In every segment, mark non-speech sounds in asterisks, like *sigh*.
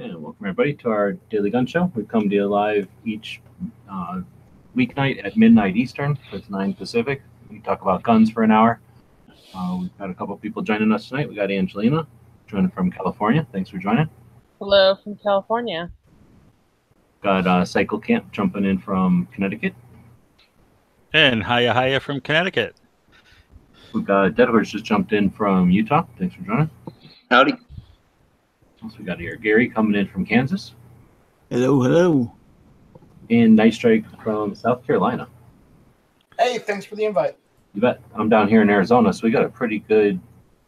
And welcome everybody to our daily gun show. We come to you live each uh, weeknight at midnight Eastern. So it's nine Pacific. We talk about guns for an hour. Uh, we've got a couple of people joining us tonight. We got Angelina joining from California. Thanks for joining. Hello from California. Got uh, Cycle Camp jumping in from Connecticut. And hiya hiya from Connecticut. We've got Dead Horse just jumped in from Utah. Thanks for joining. Howdy. Also, we got here Gary coming in from Kansas Hello, hello. and Night Strike from South Carolina. Hey, thanks for the invite. You bet. I'm down here in Arizona, so we got a pretty good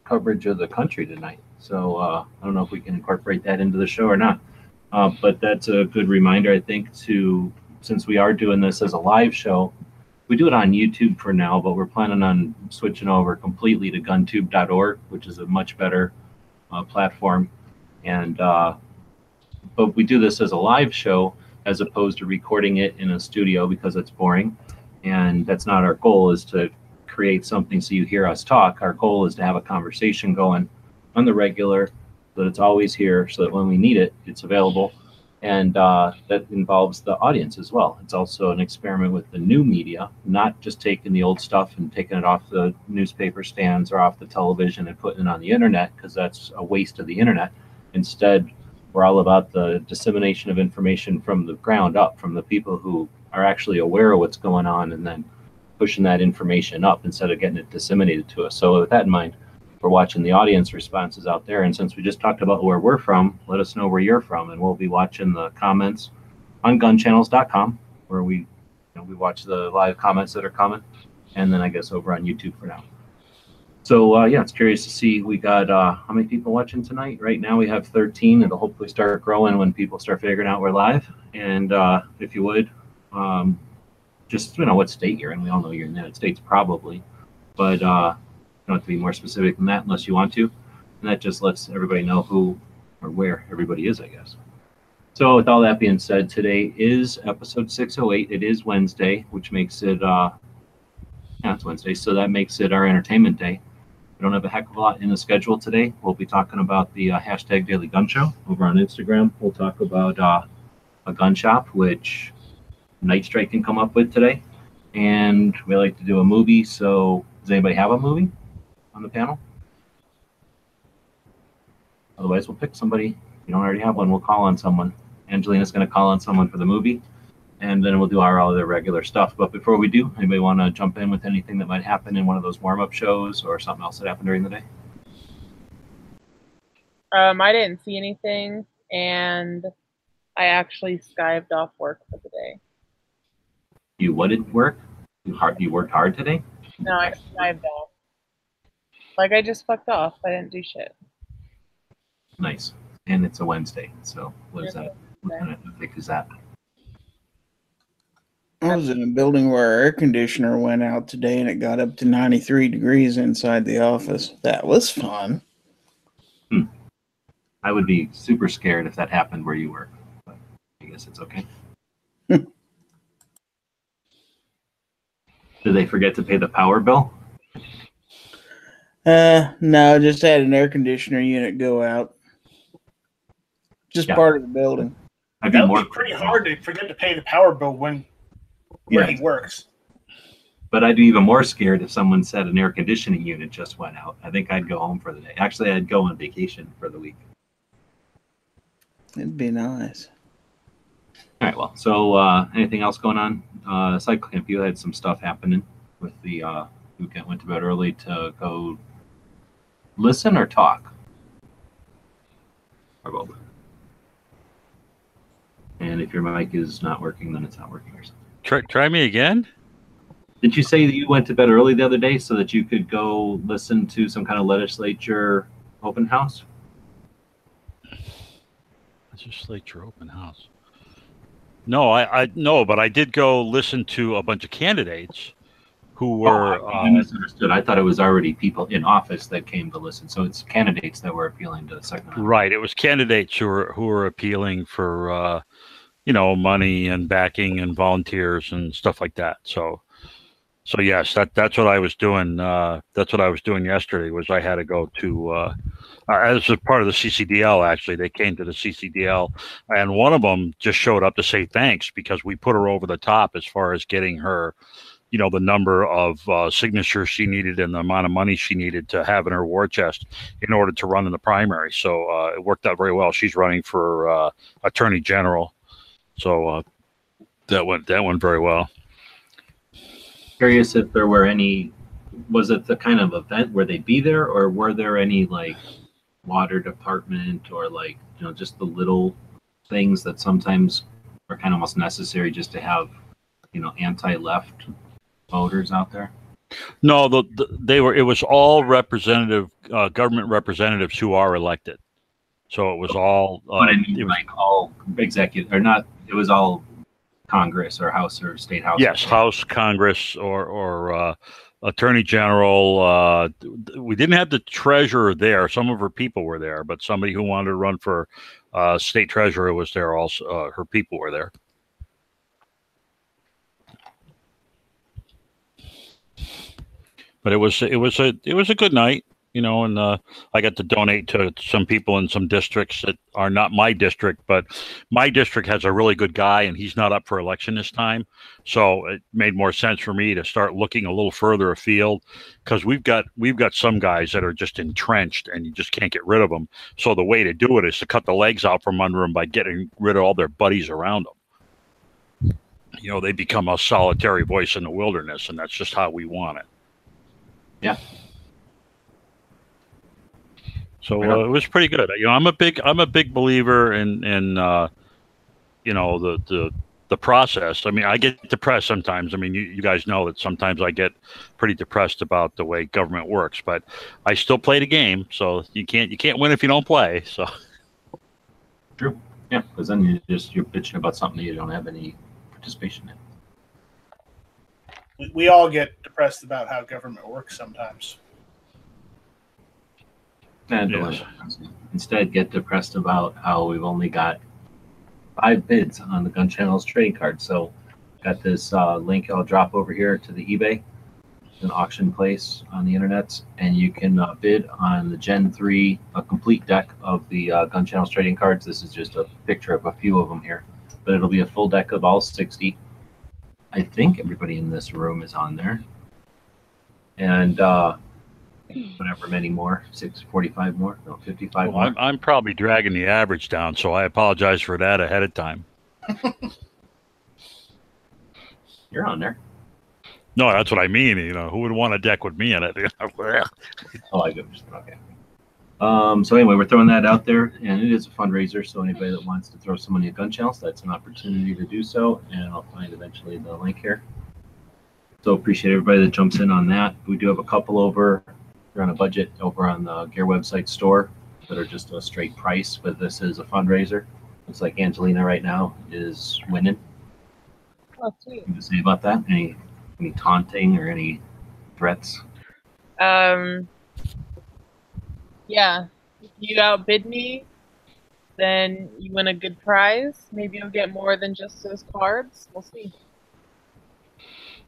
coverage of the country tonight. So uh, I don't know if we can incorporate that into the show or not. Uh, but that's a good reminder, I think, to since we are doing this as a live show, we do it on YouTube for now, but we're planning on switching over completely to guntube.org, which is a much better uh, platform. And uh, but we do this as a live show as opposed to recording it in a studio because it's boring. And that's not our goal is to create something so you hear us talk. Our goal is to have a conversation going on the regular, so that it's always here, so that when we need it, it's available. And uh, that involves the audience as well. It's also an experiment with the new media, not just taking the old stuff and taking it off the newspaper stands or off the television and putting it on the internet, because that's a waste of the internet. Instead, we're all about the dissemination of information from the ground up, from the people who are actually aware of what's going on, and then pushing that information up instead of getting it disseminated to us. So with that in mind, we're watching the audience responses out there. And since we just talked about where we're from, let us know where you're from, and we'll be watching the comments on gunchannels.com, where we you know, we watch the live comments that are coming, and then I guess over on YouTube for now. So uh, yeah, it's curious to see. We got uh, how many people watching tonight? Right now we have 13. It'll hopefully start growing when people start figuring out we're live. And uh, if you would, um, just you know what state you're in. We all know you're in the United States probably, but uh, you don't have to be more specific than that unless you want to. And that just lets everybody know who or where everybody is, I guess. So with all that being said, today is episode 608. It is Wednesday, which makes it uh, yeah, it's Wednesday, so that makes it our entertainment day. We don't have a heck of a lot in the schedule today. We'll be talking about the uh, hashtag Daily Gun Show over on Instagram. We'll talk about uh, a gun shop, which Night Strike can come up with today. And we like to do a movie. So, does anybody have a movie on the panel? Otherwise, we'll pick somebody. If you don't already have one, we'll call on someone. Angelina's going to call on someone for the movie. And then we'll do our other regular stuff. But before we do, anybody want to jump in with anything that might happen in one of those warm up shows or something else that happened during the day? Um, I didn't see anything, and I actually skived off work for the day. You what did work? You hard? You worked hard today? No, I skived off. Like I just fucked off. I didn't do shit. Nice. And it's a Wednesday. So what is that? What kind of ethic is that? I was in a building where our air conditioner went out today and it got up to 93 degrees inside the office. That was fun. I would be super scared if that happened where you work. But I guess it's okay. *laughs* Did they forget to pay the power bill? Uh, no, just had an air conditioner unit go out. Just Yeah. part of the building. I'd be That more would be pretty hard to forget to pay the power bill when where Yeah. he works. But I'd be even more scared if someone said an air conditioning unit just went out. I think I'd go home for the day. Actually, I'd go on vacation for the week. It'd be nice. All right. Well, so uh, anything else going on? Uh, Cycle Camp, you had some stuff happening with the. Uh, you get- went to bed early to go listen or talk. Or both. And if your mic is not working, then it's not working or something. Try, try me again? Did you say that you went to bed early the other day so that you could go listen to some kind of legislature open house? Legislature open house. No, I, I no, but I did go listen to a bunch of candidates who were. Oh, I uh, misunderstood. I thought it was already people in office that came to listen. So it's candidates that were appealing to the second. Right. It was candidates who were who were appealing for uh, you know money and backing and volunteers and stuff like that. So so yes, that that's what I was doing. Uh, that's what I was doing yesterday. Was I had to go to uh, uh, as a part of the CCDL. Actually, they came to the CCDL, and one of them just showed up to say thanks because we put her over the top as far as getting her. You know the number of uh, signatures she needed and the amount of money she needed to have in her war chest in order to run in the primary. So uh, it worked out very well. She's running for uh, attorney general, so uh, that went that went very well. Curious if there were any. Was it the kind of event where they'd be there, or were there any like water department or like you know just the little things that sometimes are kind of almost necessary just to have you know anti-left voters out there? No, the, the they were. It was all representative uh, government representatives who are elected. So it was all. Uh, But I mean, it was- like all executive or not? It was all Congress or House or State House. yes, House, Congress, or or uh, Attorney General. Uh, we didn't have the treasurer there. Some of her people were there, but somebody who wanted to run for uh, state treasurer was there. Also, uh, her people were there. But it was it was a it was a good night, you know, and uh, I got to donate to some people in some districts that are not my district, but my district has a really good guy, and he's not up for election this time. So it made more sense for me to start looking a little further afield because we've got we've got some guys that are just entrenched, and you just can't get rid of them. So the way to do it is to cut the legs out from under them by getting rid of all their buddies around them. You know, they become a solitary voice in the wilderness, and that's just how we want it. Yeah. So Right uh, it was pretty good. You know, I'm a big I'm a big believer in in uh, you know the the the process. I mean, I get depressed sometimes. I mean, you, you guys know that sometimes I get pretty depressed about the way government works, but I still play the game. So you can't you can't win if you don't play. So true. Yeah, because then you just you're bitching about something that you don't have any participation in. We, we all get depressed about how government works sometimes. Yes. instead, get depressed about how we've only got five bids on the Gun Channels trading card. So, got this uh, link I'll drop over here to the eBay, an auction place on the internet, and you can uh, bid on the Gen 3, a complete deck of the uh, Gun Channels trading cards. This is just a picture of a few of them here, but it'll be a full deck of all 60. I think everybody in this room is on there. And uh, *clears throat* whatever, many more, 645 more, no, 55 well, more. I'm I'm probably dragging the average down. So I apologize for that ahead of time. *laughs* You're on there. No, that's what I mean. You know, who would want a deck with me in it? *laughs* Oh, I it. Okay. Um, so anyway, we're throwing that out there, and it is a fundraiser. So anybody that wants to throw some money at gun channels, that's an opportunity to do so. And I'll find eventually the link here. So appreciate everybody that jumps in on that. We do have a couple over. We're on a budget over on the Gear website store that are just a straight price, but this is a fundraiser. Looks like Angelina right now is winning. Oh, sweet. Anything to say about that? Any any taunting or any threats? Um, yeah. If you outbid me, then you win a good prize. Maybe you'll get more than just those cards. We'll see.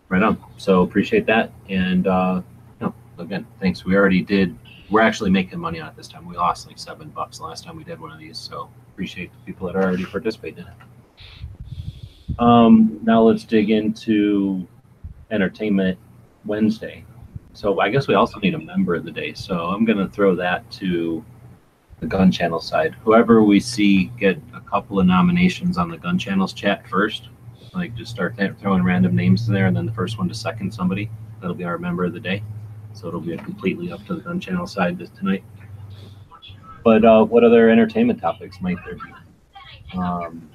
Right on. So appreciate that. And uh again, thanks. We already did we're actually making money on it this time. We lost like seven bucks the last time we did one of these. So appreciate the people that are already participating in it. Um now let's dig into entertainment Wednesday. So I guess we also need a member of the day. So I'm gonna throw that to the gun channel side. Whoever we see get a couple of nominations on the gun channels chat first like just start throwing random names in there and then the first one to second somebody that'll be our member of the day so it'll be completely up to the gun channel side this tonight but uh, what other entertainment topics might there be um,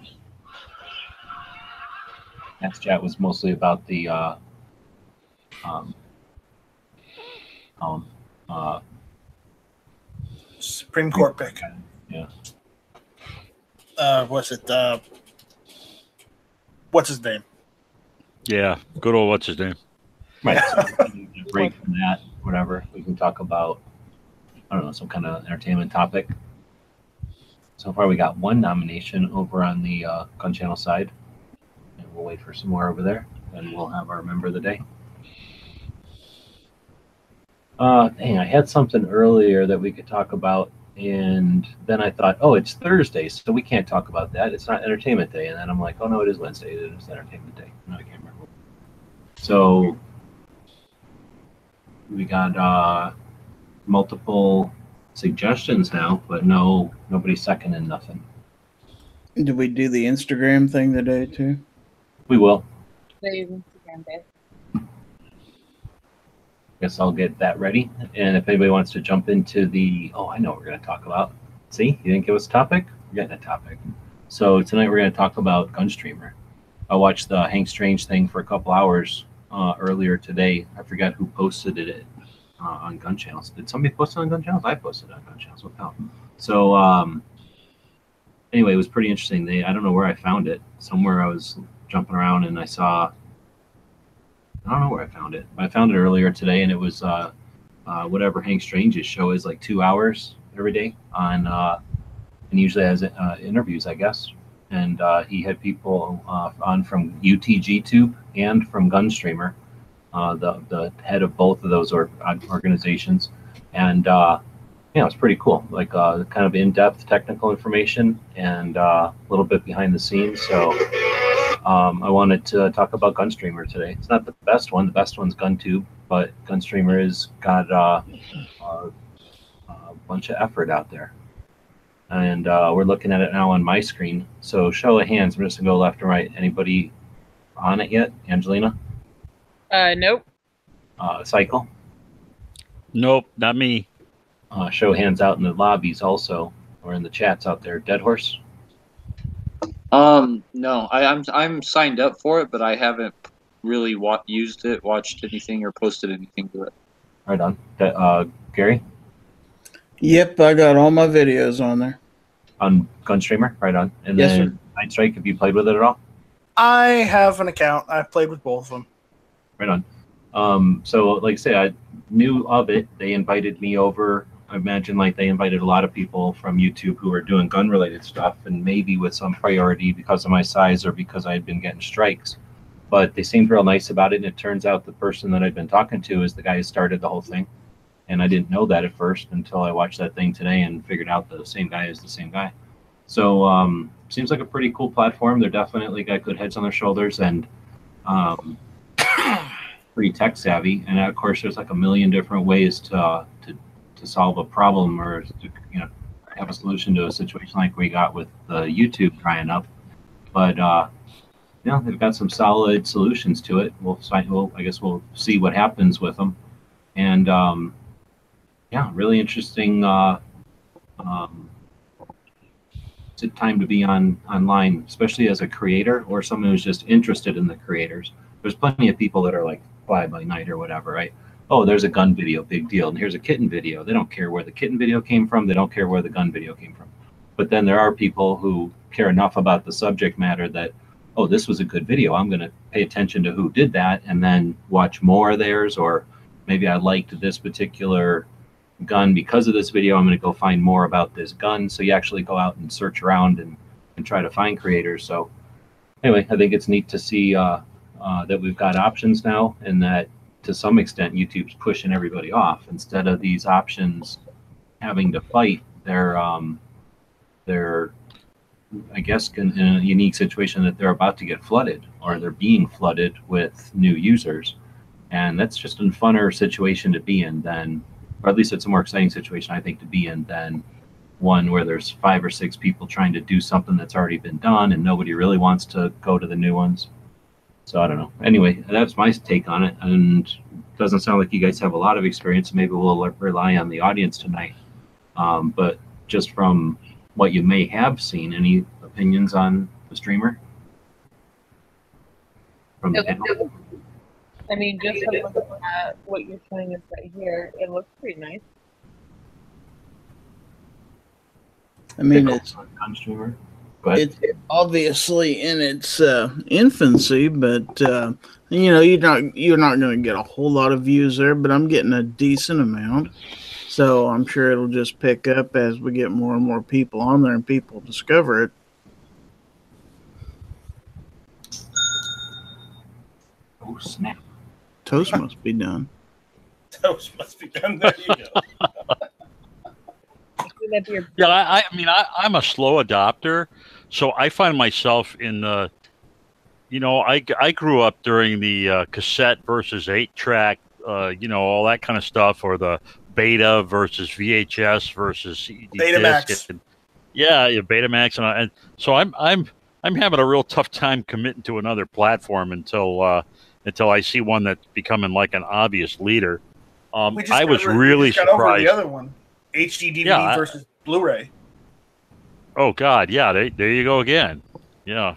next chat was mostly about the uh, um, um, uh, Supreme Court pick. Yeah. Uh, was it uh, what's his name? Yeah, good old what's his name? Right. So we can get a break from that, whatever. We can talk about, I don't know, some kind of entertainment topic. So far, we got one nomination over on the uh, Gun Channel side. And we'll wait for some more over there, and we'll have our member of the day. Uh, dang, I had something earlier that we could talk about, and then I thought, oh, it's Thursday, so we can't talk about that. It's not Entertainment Day. And then I'm like, oh, no, it is Wednesday. It is Entertainment Day. No, I can't remember. So we got uh, multiple suggestions now, but no, nobody seconding nothing. Did we do the Instagram thing today too? We will. Today's Instagram day. Guess I'll get that ready. And if anybody wants to jump into the, oh, I know what we're going to talk about. See, you didn't give us a topic. We're getting a topic. So tonight we're going to talk about Gunstreamer. I watched the Hank Strange thing for a couple hours uh, earlier today. I forgot who posted it uh, on Gun Channels. Did somebody post it on Gun Channels? I posted it on Gun Channels. What the hell? So um, anyway, it was pretty interesting. They I don't know where I found it. Somewhere I was jumping around and I saw. I don't know where I found it. I found it earlier today, and it was uh, uh, whatever Hank Strange's show is, like two hours every day on, uh, and usually has uh, interviews, I guess. And uh, he had people uh, on from UGETube and from Gunstreamer, uh, the the head of both of those or, organizations, and uh, yeah, it's pretty cool. Like uh, kind of in-depth technical information and uh, a little bit behind the scenes. So um, I wanted to talk about Gunstreamer today. It's not the best one. The best one's GunTube, but Gunstreamer has got uh, a bunch of effort out there. And uh, we're looking at it now on my screen. So show of hands. I'm just gonna go left and right. Anybody on it yet? Angelina? Uh, nope. Uh, Cycle? Nope, not me. Uh, show hands out in the lobbies also, or in the chats out there. Dead Horse? Um, no, I, I'm I'm signed up for it, but I haven't really wa- used it, watched anything, or posted anything to it. Right on. De- uh, Gary? Yep, I got all my videos on there. On Gunstreamer? Right on. And Yes, then Night Strike, have you played with it at all? I have an account. I've played with both of them. Right on. Um, so, like I say, I knew of it. They invited me over. I imagine like they invited a lot of people from YouTube who are doing gun related stuff, and maybe with some priority because of my size or because I had been getting strikes. But they seemed real nice about it. And it turns out the person that I'd been talking to is the guy who started the whole thing. And I didn't know that at first until I watched that thing today and figured out the same guy is the same guy. So, um, seems like a pretty cool platform. They're definitely got good heads on their shoulders and um, *coughs* pretty tech savvy. And of course, there's like a million different ways to uh, to to solve a problem or to, you know have a solution to a situation like we got with the YouTube drying up. But uh, know, they've got some solid solutions to it. We'll, we'll I guess we'll see what happens with them. And um, yeah, really interesting. Uh, um, it's time to be on online, especially as a creator or someone who's just interested in the creators. There's plenty of people that are like fly by night or whatever, right? Oh, there's a gun video, big deal. And here's a kitten video. They don't care where the kitten video came from. They don't care where the gun video came from. But then there are people who care enough about the subject matter that, oh, this was a good video. I'm going to pay attention to who did that and then watch more of theirs. Or maybe I liked this particular gun because of this video. I'm going to go find more about this gun. So you actually go out and search around and, and try to find creators. So anyway, I think it's neat to see uh, uh, that we've got options now and that to some extent YouTube's pushing everybody off instead of these options having to fight. They're um, I guess in a unique situation that they're about to get flooded or they're being flooded with new users, and that's just a funner situation to be in than, or at least it's a more exciting situation I think to be in than one where there's five or six people trying to do something that's already been done and nobody really wants to go to the new ones. So I don't know. Anyway, that's my take on it, and it doesn't sound like you guys have a lot of experience. Maybe we'll rely on the audience tonight. Um, but just from what you may have seen, any opinions on the streamer? From the panel? I mean, just from looking at what you're showing us right here, it looks pretty nice. I mean, it's gun streamer. But it's obviously in its uh, infancy, but uh, you know you're not you're not going to get a whole lot of views there. But I'm getting a decent amount, so I'm sure it'll just pick up as we get more and more people on there and people discover it. oh snap! Toast must be done. *laughs* Toast must be done. There you go. Clean up your- Yeah, I, I mean, I, I'm a slow adopter, so I find myself in the, you know, I, I grew up during the uh, cassette versus eight track, uh, you know, all that kind of stuff, or the beta versus VHS versus CD Betamax. disc. And, yeah, yeah, Betamax, and, I- and so I'm I'm I'm having a real tough time committing to another platform until uh, until I see one that's becoming like an obvious leader. Um, I got was rid- we really just got over surprised. the other one, HD DVD Yeah, I- versus Blu-ray. Oh God, yeah, there, there you go again. Yeah.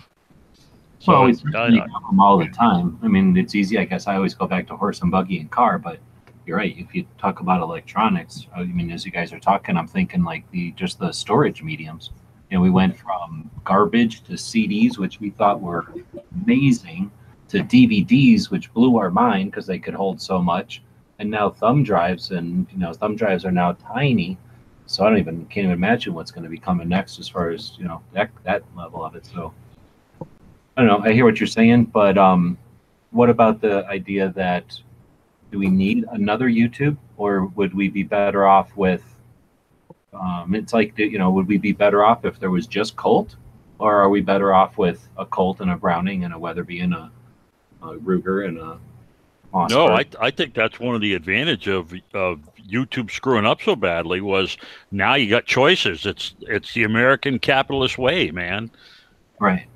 So well, we it's- I- certainly I- have them all the time. I mean, it's easy. I guess I always go back to horse and buggy and car, but you're right. If you talk about electronics, I mean, as you guys are talking, I'm thinking like the just the storage mediums. You know, we went from garbage to CDs, which we thought were amazing, to DVDs, which blew our mind because they could hold so much, and now thumb drives, and you know, thumb drives are now tiny. So I don't even can't even imagine what's going to be coming next as far as you know that that level of it. So I don't know. I hear what you're saying, but um, what about the idea that do we need another YouTube, or would we be better off with? Um, it's like you know, would we be better off if there was just Colt, or are we better off with a Colt and a Browning and a Weatherby and a, a Uh, Ruger and uh, a? No, I, I think that's one of the advantage of of YouTube screwing up so badly was now you got choices. It's it's the American capitalist way, man. Right.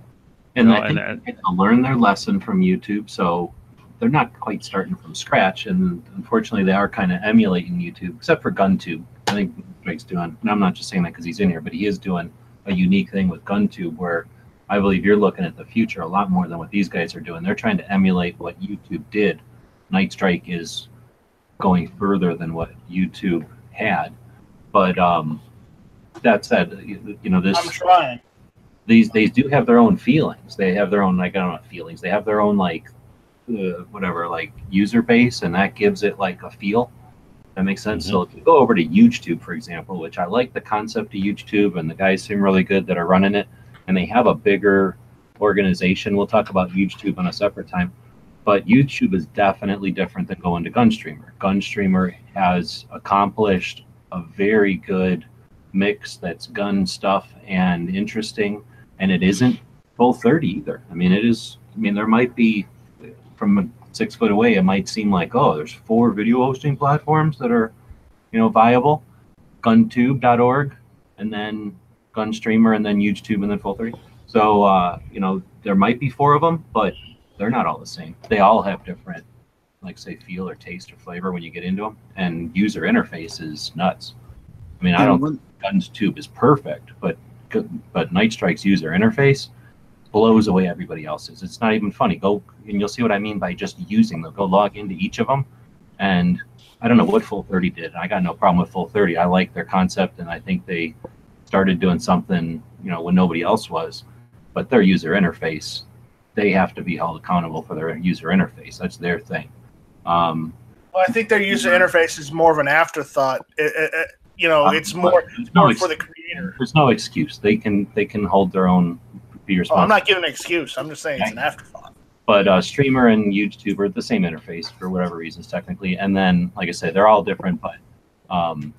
And You I think and- they to learn their lesson from YouTube, so they're not quite starting from scratch. And unfortunately, they are kind of emulating YouTube, except for GunTube. I think Drake's doing, and I'm not just saying that because he's in here, but he is doing a unique thing with GunTube where I believe you're looking at the future a lot more than what these guys are doing. They're trying to emulate what YouTube did. Night Strike is going further than what YouTube had. But um, that said, you, you know, this I'm trying. these they do have their own feelings. They have their own like I don't know feelings. They have their own like uh, whatever like user base, and that gives it like a feel. That makes sense. So if you go over to UGETube, for example, which I like the concept of UGETube, and the guys seem really good that are running it, and they have a bigger organization. We'll talk about UGETube on a separate time. But UGETube is definitely different than going to Gunstreamer. Gunstreamer has accomplished a very good mix that's gun stuff and interesting and it isn't Full30 either i mean it is i mean there might be from six foot away it might seem like oh there's four video hosting platforms that are you know viable guntube.org and then gunstreamer and then youtube and then Full30 so uh, you know there might be four of them but they're not all the same they all have different like say feel or taste or flavor when you get into them and user interface is nuts i mean i don't one- Guns Tube is perfect, but but Night Strike's user interface blows away everybody else's. It's not even funny. Go and you'll see what I mean by just using them. Go log into each of them, and I don't know what Full30 did. I got no problem with Full30. I like their concept, and I think they started doing something you know when nobody else was. But their user interface, they have to be held accountable for their user interface. That's their thing. Um, Well, I think their user interface is more of an afterthought. It, it, it- you know, it's more, there's no more for the creator. there's no excuse. They can they can hold their own. Be Oh, responsible. I'm not giving an excuse. I'm just saying it's an afterthought. but uh, streamer and UGETube are the same interface for whatever reasons technically. And then, like I said, they're all different. But um,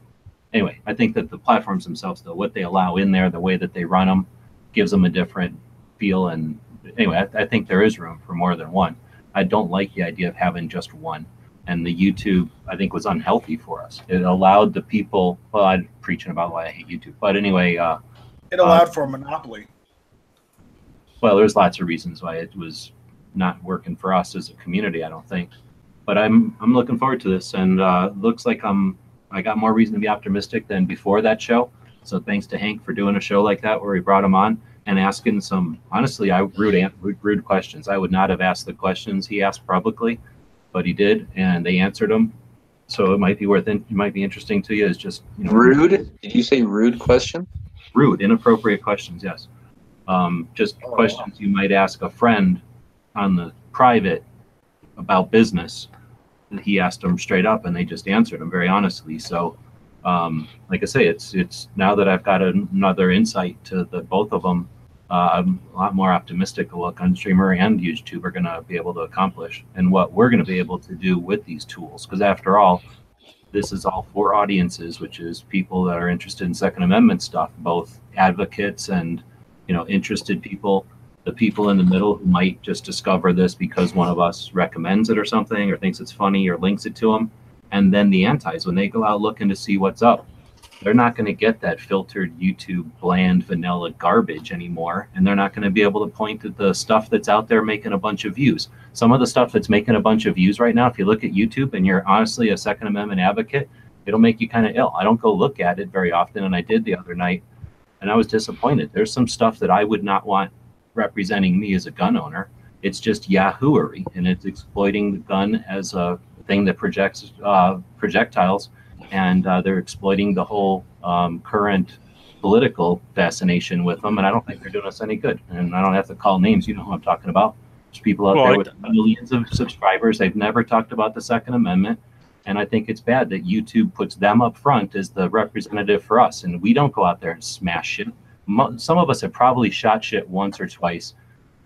anyway, I think that the platforms themselves, though, what they allow in there, the way that they run them, gives them a different feel. And anyway, I, I think there is room for more than one. I don't like the idea of having just one. And the YouTube, I think, was unhealthy for us. It allowed the people. Well, I'm preaching about why I hate YouTube, but anyway, uh, It allowed for a monopoly. well, there's lots of reasons why it was not working for us as a community. I don't think, but I'm I'm looking forward to this, and uh, looks like I'm I got more reason to be optimistic than before that show. So thanks to Hank for doing a show like that where he brought him on and asking some honestly I rude rude, rude questions. I would not have asked the questions he asked publicly, but he did, and they answered them. So it might be worth it. It might be interesting to you. Is just you know Rude? Did you say rude question? rude, inappropriate questions. Yes. Um, just Oh, wow. questions you might ask a friend on the private about business. He asked them straight up, and they just answered him very honestly. So, um, like I say, it's it's now that I've got another insight to the both of them. Uh, I'm a lot more optimistic of what Gunstreamer and UGETube are going to be able to accomplish, and what we're going to be able to do with these tools. Because after all, this is all for audiences, which is people that are interested in Second Amendment stuff, both advocates and you know interested people the people in the middle who might just discover this because one of us recommends it or something or thinks it's funny or links it to them and then the antis when they go out looking to see what's up they're not going to get that filtered youtube bland vanilla garbage anymore and they're not going to be able to point to the stuff that's out there making a bunch of views. Some of the stuff that's making a bunch of views right now if you look at youtube and you're honestly a second amendment advocate it'll make you kind of ill. I don't go look at it very often and i did the other night and I was disappointed. There's some stuff that I would not want representing me as a gun owner. It's just yahooery, and it's exploiting the gun as a thing that projects uh, projectiles, and uh, they're exploiting the whole um, current political fascination with them. And I don't think they're doing us any good. And I don't have to call names. You know who I'm talking about. There's people out Well, there with millions of subscribers. They've never talked about the Second Amendment. And I think it's bad that YouTube puts them up front as the representative for us. And we don't go out there and smash shit. Some of us have probably shot shit once or twice,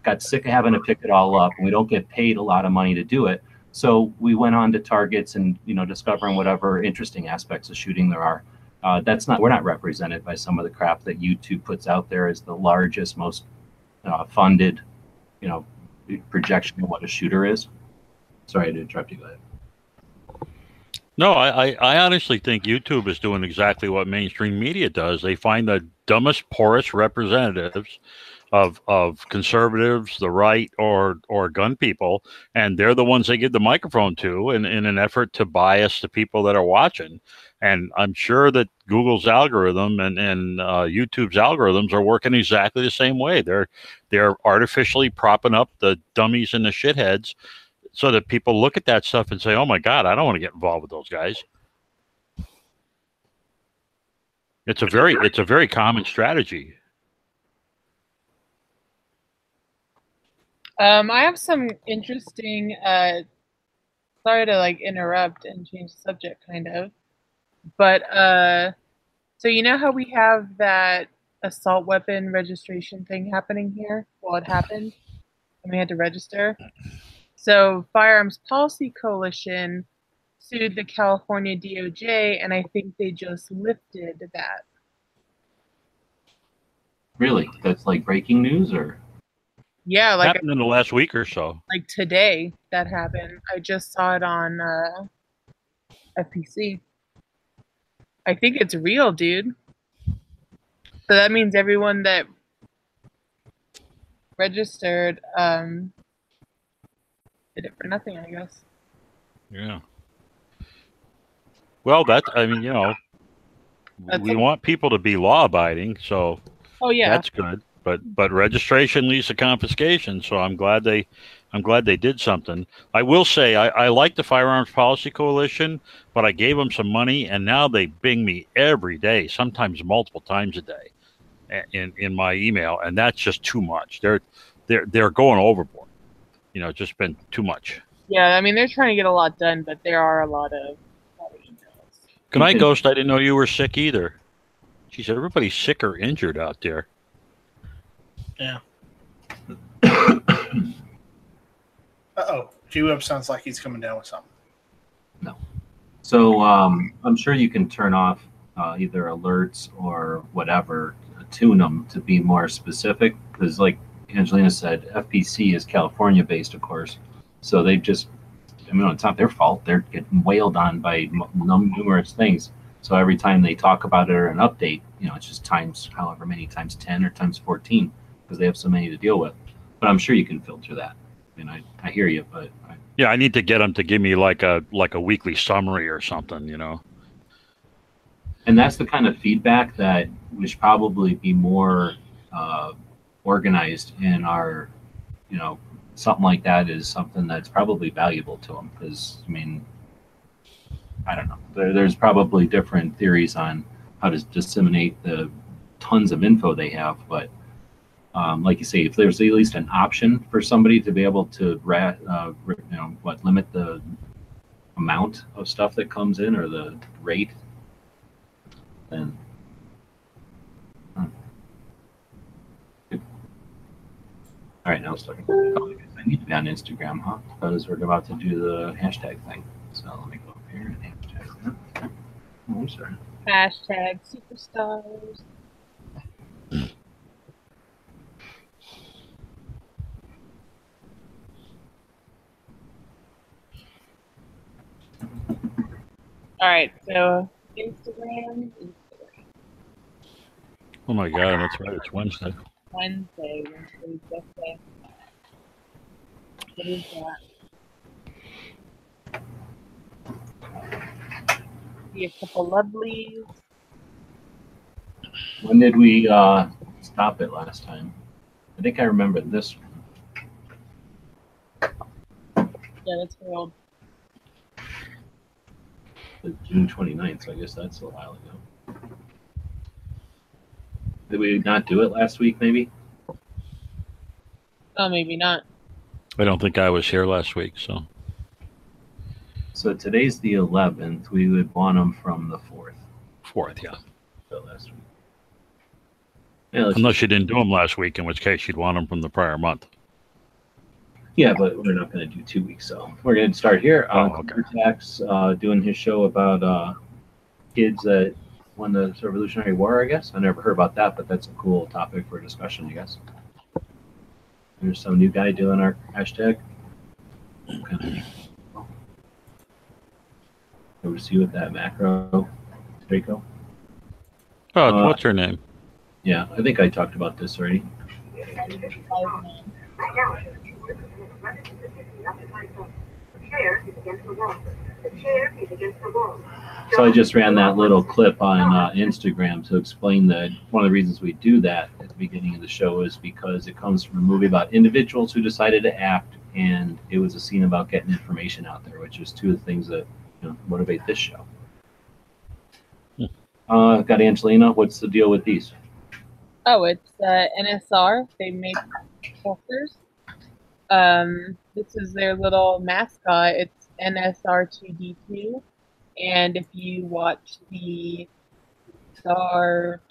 got sick of having to pick it all up, and we don't get paid a lot of money to do it. So we went on to targets and you know discovering whatever interesting aspects of shooting there are. Uh, that's not we're not represented by some of the crap that YouTube puts out there as the largest, most uh, funded, you know, projection of what a shooter is. Sorry to interrupt you. Go ahead. No, I, I, I honestly think YouTube is doing exactly what mainstream media does. They find the dumbest, poorest representatives of of conservatives, the right, or or gun people, and they're the ones they give the microphone to in, in an effort to bias the people that are watching. And I'm sure that Google's algorithm and, and uh, YouTube's algorithms are working exactly the same way. They're they're artificially propping up the dummies and the shitheads so that people look at that stuff and say, "Oh my God, I don't want to get involved with those guys." It's a very it's a very common strategy. Um, I have some interesting. Uh, sorry to like interrupt and change the subject, kind of, but uh, so you know how we have that assault weapon registration thing happening here? Well, it happened, and we had to register. So, Firearms Policy Coalition sued the California DOJ, and I think they just lifted that. Really, that's like breaking news, or Yeah, like Happened in the last week or so. like today that happened. I just saw it on uh, FPC. I think it's real, dude. So that means everyone that registered um, did it for nothing, I guess. Yeah. Well, that I mean, you know, That's we a- want people to be law abiding, so Oh yeah, that's good. But but registration leads to confiscation, so I'm glad they I'm glad they did something. I will say I, I like the Firearms Policy Coalition, but I gave them some money, and now they bing me every day, sometimes multiple times a day, a- in in my email, and that's just too much. They're they're they're going overboard. You know, it's just been too much. yeah. I mean, they're trying to get a lot done, but there are a lot of, lot of emails. Good night, Ghost. I didn't know you were sick either. She said everybody's sick or injured out there. Yeah. uh oh. G Web sounds like he's coming down with something. No. So um, I'm sure you can turn off uh, either alerts or whatever, tune them to be more specific. Because, like Angelina said, FPC is California based, of course. So they just, I mean, it's not their fault. They're getting wailed on by m- numerous things. So every time they talk about it or an update, you know, it's just times however many times 10 or times 14 because they have so many to deal with. But I'm sure you can filter that. I mean, I, I hear you, but I, Yeah, I need to get them to give me like a like a weekly summary or something. You know. and that's the kind of feedback that we should probably be more uh, organized in our you know something like that is something that's probably valuable to them because i mean i don't know there, there's probably different theories on how to disseminate the tons of info they have but um, like you say, if there's at least an option for somebody to be able to, ra- uh, you know, what limit the amount of stuff that comes in or the rate, then. hmm. All right, now it's starting. I I need to be on Instagram, huh? Because we're about to do the hashtag thing. So let me go up here and hashtag. that. Oh, I'm sorry. Hashtag superstars. All right, so Instagram, Instagram, Oh my god, that's right. It's Wednesday. Wednesday, Wednesday, Wednesday. What is that? See a couple lovelies. When did we uh, stop it last time? I think I remember this one. Yeah, that's very old. June 29th, so I guess that's a while ago. Did we not do it last week, maybe? Oh, maybe not. I don't think I was here last week, so So today's the 11th. We would want them from the 4th. fourth, yeah. So last week. Yeah, Unless you didn't do them last week, in which case you'd want them from the prior month. yeah, but we're not going to do two weeks, so we're going to start here. Uh, Oh, okay. Tax uh, doing his show about uh, kids that won the Revolutionary War, I guess. I never heard about that, but that's a cool topic for discussion, I guess. There's some new guy doing our hashtag. Kind of Over see with that macro, Draco. Oh, Uh, what's her name? Yeah, I think I talked about this already. So I just ran that little clip on uh, Instagram to explain that one of the reasons we do that at the beginning of the show is because it comes from a movie about individuals who decided to act, and it was a scene about getting information out there, which is two of the things that you know, motivate this show. Hmm. Uh, got Angelina. What's the deal with these? Oh, it's uh, NSR. They make posters. Um, this is their little mascot. It's NSR2D2. And if you watch the Star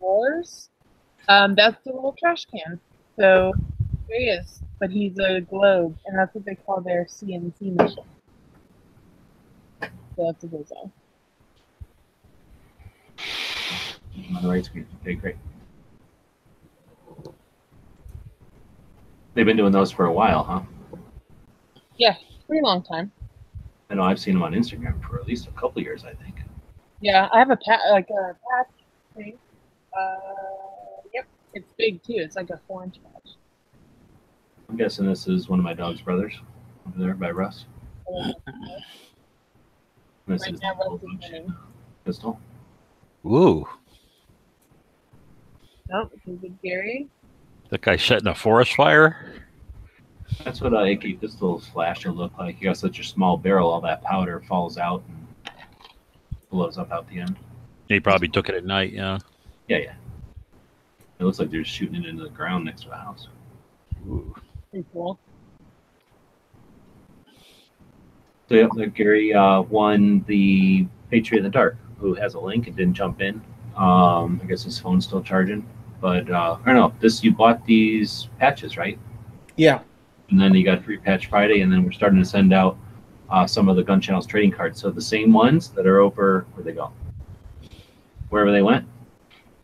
Wars, um, that's the little trash can. So there he is. But he's a globe, and that's what they call their CNC machine. So that's a Gizzo. on the right screen. Okay, great. They've been doing those for a while, huh? Yeah, pretty long time. I know I've seen them on Instagram for at least a couple years, I think. Yeah, I have a pat like a patch thing. Uh, yep, it's big too. It's like a four inch patch. I'm guessing this is one of my dog's brothers over there by Russ. *laughs* This Right is now, the Russ Gold is Rush winning. pistol. Ooh, Nope, it's a good Gary. That guy setting a forest fire. That's what a AK pistol flasher look like. You got such a small barrel, all that powder falls out and blows up out the end. He probably took it at night. Yeah. Yeah, yeah. It looks like they're shooting it into the ground next to a house. Ooh. Pretty cool. So yeah, like Gary uh, won the Patriot in the Dark, who has a link and didn't jump in. Um, I guess his phone's still charging. But uh, I don't know. This you bought these patches, right? Yeah. And then you got free patch Friday, and then we're starting to send out uh, some of the gun channels trading cards. So the same ones that are over where they go, wherever they went.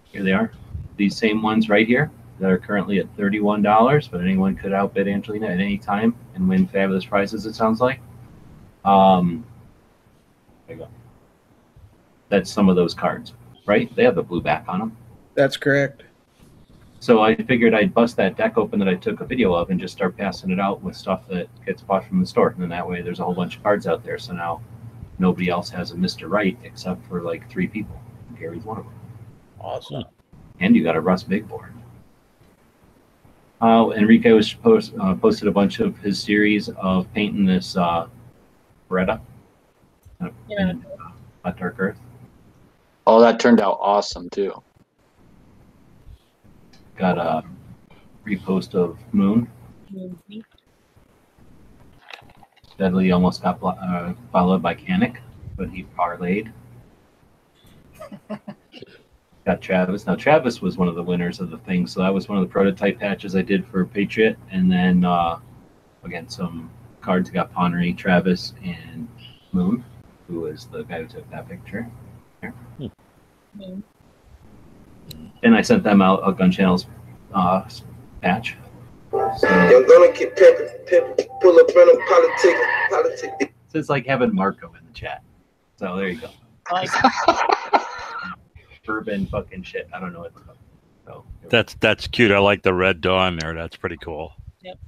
Here they are. These same ones right here that are currently at thirty-one dollars, but anyone could outbid Angelina at any time and win fabulous prizes. It sounds like. Um, there you go. That's some of those cards, right? They have the blue back on them. That's correct. So I figured I'd bust that deck open that I took a video of and just start passing it out with stuff that gets bought from the store. And then that way there's a whole bunch of cards out there. So now nobody else has a Mr. Right except for like three people. Gary's one of them. Awesome. And you got a Russ Big Board. Uh, Enrique was post, uh, posted a bunch of his series of painting this uh, Beretta. Yeah. in, uh, Dark Earth. Oh, that turned out awesome too. Got a repost of Moon. Moonsie. Steadily almost got blo- uh, followed by Canic, but he parlayed. *laughs* got Travis. Now Travis was one of the winners of the thing, so that was one of the prototype patches I did for Patriot, and then uh, again some cards got Ponnery, Travis, and Moon, who was the guy who took that picture. Moon. And I sent them out a Gun Channels uh, patch. So, I'm gonna keep pimping, pimping, pull up random politics, politics. so it's like having Marco in the chat. So there you go. Like *laughs* Bourbon fucking shit. I don't know what it's called. So That's that's cute. I like the red dawn there. That's pretty cool.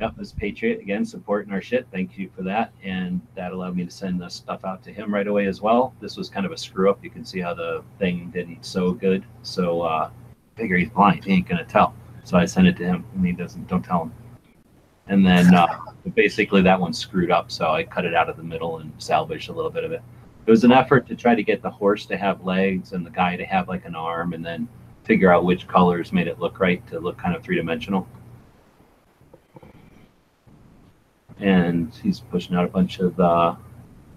Yep, this Patriot again supporting our shit. Thank you for that, and that allowed me to send the stuff out to him right away as well. This was kind of a screw up. You can see how the thing didn't so good. So uh, figure he's blind. He ain't gonna tell. So I sent it to him, and he doesn't. Don't tell him. And then uh, basically that one screwed up. So I cut it out of the middle and salvaged a little bit of it. It was an effort to try to get the horse to have legs and the guy to have like an arm, and then figure out which colors made it look right to look kind of three dimensional. and he's pushing out a bunch of uh,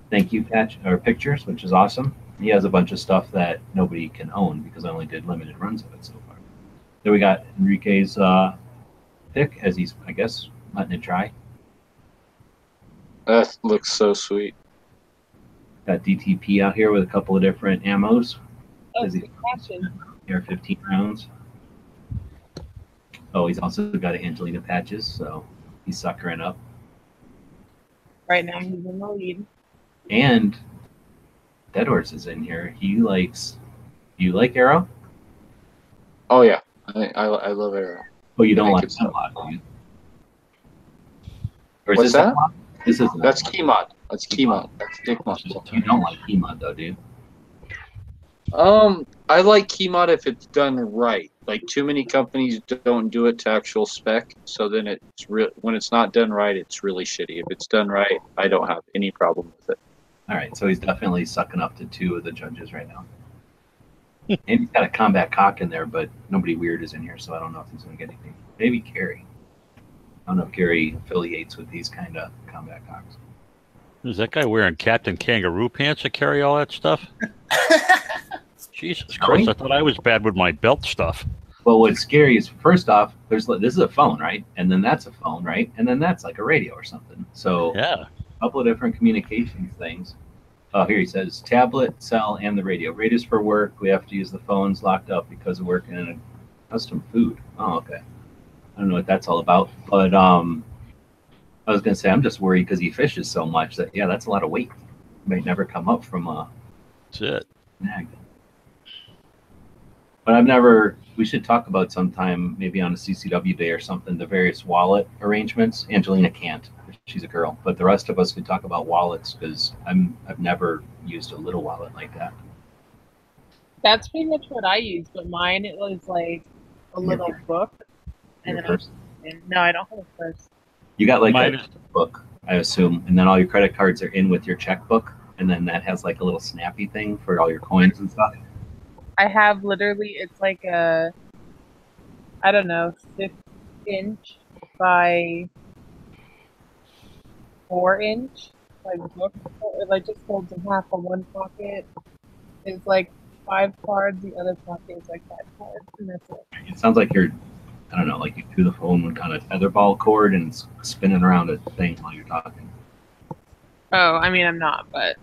thank you patch or pictures, which is awesome. He has a bunch of stuff that nobody can own because I only did limited runs of it so. Then we got Enrique's uh, pick as he's, I guess, letting it dry. That looks so sweet. Got DTP out here with a couple of different ammos. oh, Is he- question. Here, 15 rounds. Oh, he's also got Angelina patches, so he's suckering up. Right now he's in the lead. And Dead Horse is in here. He likes. You like Arrow? Oh yeah, I I, I love Arrow. Oh, you don't like. M-LOK, do you? Or is What's this that? This is That's Keymod. That's Keymod. That's Dick Muscle. You don't like M-LOK, though, do you? Um, I like Keymod if it's done right. Like too many companies don't do it to actual spec, so then it's real. When it's not done right, it's really shitty. If it's done right, I don't have any problem with it. All right, so he's definitely sucking up to two of the judges right now. And he's got a combat cock in there, but nobody weird is in here, so I don't know if he's going to get anything. Maybe Carrie. I don't know if Carrie affiliates with these kind of combat cocks. Is that guy wearing Captain Kangaroo pants to carry all that stuff? *laughs* Jesus Christ! I thought I was bad with my belt stuff. Well, what's scary is first off, there's this is a phone, right? And then that's a phone, right? And then that's like a radio or something. So Yeah. a couple of different communications things. Oh, here he says tablet, cell, and the radio. Radio's for work. We have to use the phones locked up because of working in a custom food. Oh, okay. I don't know what that's all about, but um, I was gonna say I'm just worried because he fishes so much that yeah, that's a lot of weight. Might never come up from a shit. it. snag. But I've never. We should talk about sometime, maybe on a CCW day or something, the various wallet arrangements. Angelina can't; she's a girl. But the rest of us can talk about wallets because I'm I've never used a little wallet like that. That's pretty much what I use, but mine it was like a Your little purse? book. And then I purse? and no, I don't have a purse. You got like Mine a is- book, I assume, and then all your credit cards are in with your checkbook, and then that has like a little snappy thing for all your coins and stuff. I have literally it's like a I don't know, six inch by four inch like book. It like just folds in half on one pocket. It's like five cards, the other pocket is like five cards, and that's it. It sounds like you're, I don't know, like you threw the phone with kind of tetherball cord and it's spinning around a thing while you're talking. Oh, I mean I'm not, but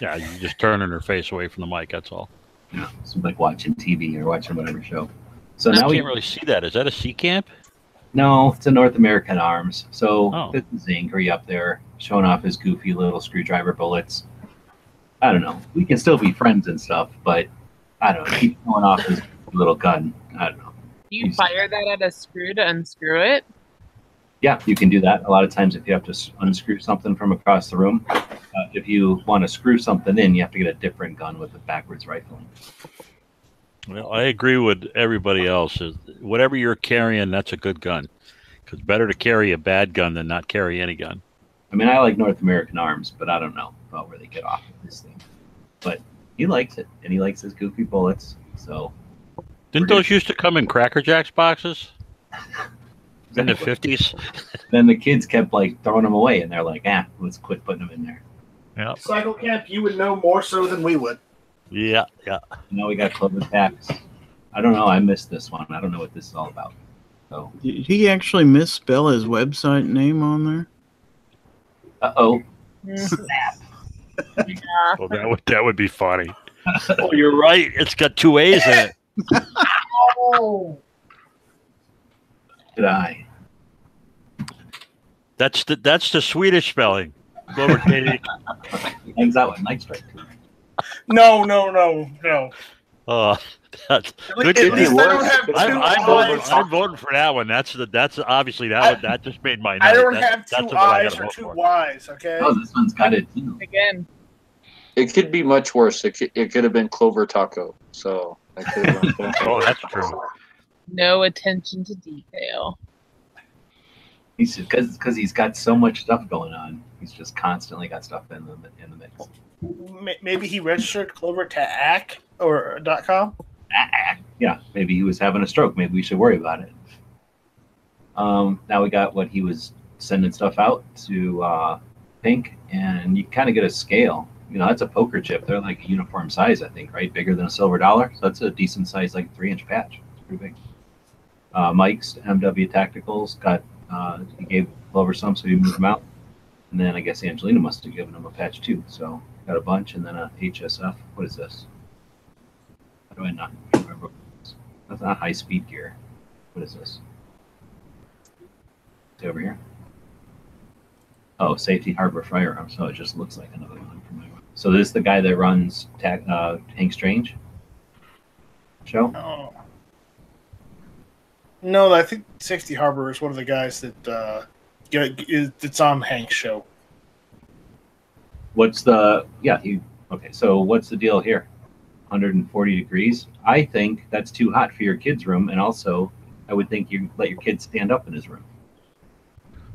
Yeah, you're just turning her face away from the mic. That's all. Yeah, it's like watching TV or watching whatever show. So I now can't we really see that. Is that a sea camp? No, it's a North American Arms. So Oh. this is Angry up there showing off his goofy little screwdriver bullets. I don't know. We can still be friends and stuff, but I don't know. Keep showing off his little gun. I don't know. do you He's- fire that at a screw to unscrew it? Yeah, you can do that. A lot of times, if you have to unscrew something from across the room, uh, if you want to screw something in, you have to get a different gun with a backwards rifling. Well, I agree with everybody else. Is Whatever you're carrying, that's a good gun. Because better to carry a bad gun than not carry any gun. I mean, I like North American Arms, but I don't know about where they get off of this thing. But he likes it, and he likes his goofy bullets. So Didn't those used to come in Cracker Jacks boxes *laughs* in the fifties? *laughs* Then the kids kept like throwing them away, and they're like, "Ah, let's quit putting them in there." Yeah, Cycle Camp, you would know more so than we would. Yeah, yeah. Now we got Clover packs. I don't know. I missed this one. I don't know what this is all about. So, Did he actually misspell his website name on there? uh oh, *laughs* yeah. Well, that would that would be funny. *laughs* oh, you're right. It's got two A's in it. *laughs* Oh, did I? That's the that's the Swedish spelling. Clover Katie. Hangs out with Night Strike. No, no, no, no. Oh, that's Good at least be they don't have two I'm, I'm, voting. I'm voting for that one. That's the that's obviously that I- one, that just made my night. I don't That's- have that's two the one I eyes or two for. Ys, okay? Oh, this one's got it too. Again, It could be much worse. It could, it could have been Clover Taco. So I could have *laughs* Oh, that's true. no attention to detail. He's because because he's got so much stuff going on. He's just constantly got stuff in the in the mix. Maybe he registered Clover to ACK or dot .com. Ah, yeah, maybe he was having a stroke. Maybe we should worry about it. Um, now we got what he was sending stuff out to uh, Pink, and you kind of get a scale. You know, that's a poker chip. They're like a uniform size, I think, right? Bigger than a silver dollar. So that's a decent size, like three inch patch. It's pretty big. Uh, Mike's MW Tacticals got, uh, he gave Clover some, so he moved them out. And then I guess Angelina must have given him a patch too. So got a bunch, and then a HSF. What is this? How do I not remember? That's not high speed gear. What is this? Over here? Oh, safety harbor firearm. So it just looks like another one from my. So this is the guy that runs tac, uh, Hank Strange show. Oh. No, I think Safety Harbor is one of the guys that uh, get, is, on Hank's show. What's the yeah? He okay. So what's the deal here? 140 degrees. I think that's too hot for your kid's room, and also I would think you let your kid stand up in his room.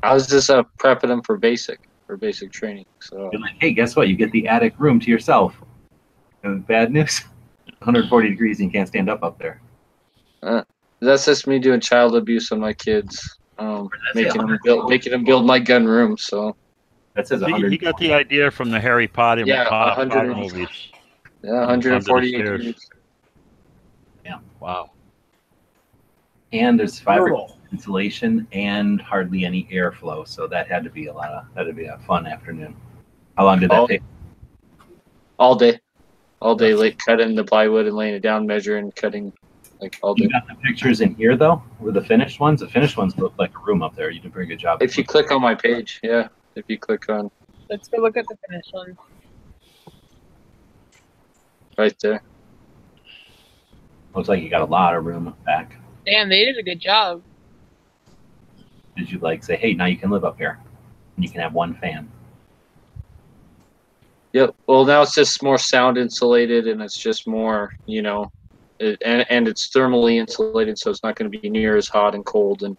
I was just uh, prepping him for basic for basic training. So You're like, hey, guess what? You get the attic room to yourself. And bad news, *laughs* 140 degrees and you can't stand up up there. That's just me doing child abuse on my kids, um, making them build making them build my gun room. So That says He, got the idea from the Harry Potter, Yeah, Potter, 100 Potter movies. yeah, 148 stairs. degrees. Wow. and there's fiber insulation and hardly any airflow, so that had to be a lot of that would be a fun afternoon. How long did that Oh. take? all day, all day, like cutting the plywood and laying it down, measuring, cutting, like all You got the pictures in here though, were the finished ones? The finished ones look like a room up there. You did a very good job. If you click on my page, yeah, if you click on Let's go look at the finished one. right there, looks like you got a lot of room back. Damn, they did a good job. Did you like say, hey, now you can live up here, and you can have one fan? Yep. Well, now it's just more sound insulated, and it's just more, you know, it, and and it's thermally insulated, so it's not going to be near as hot and cold, and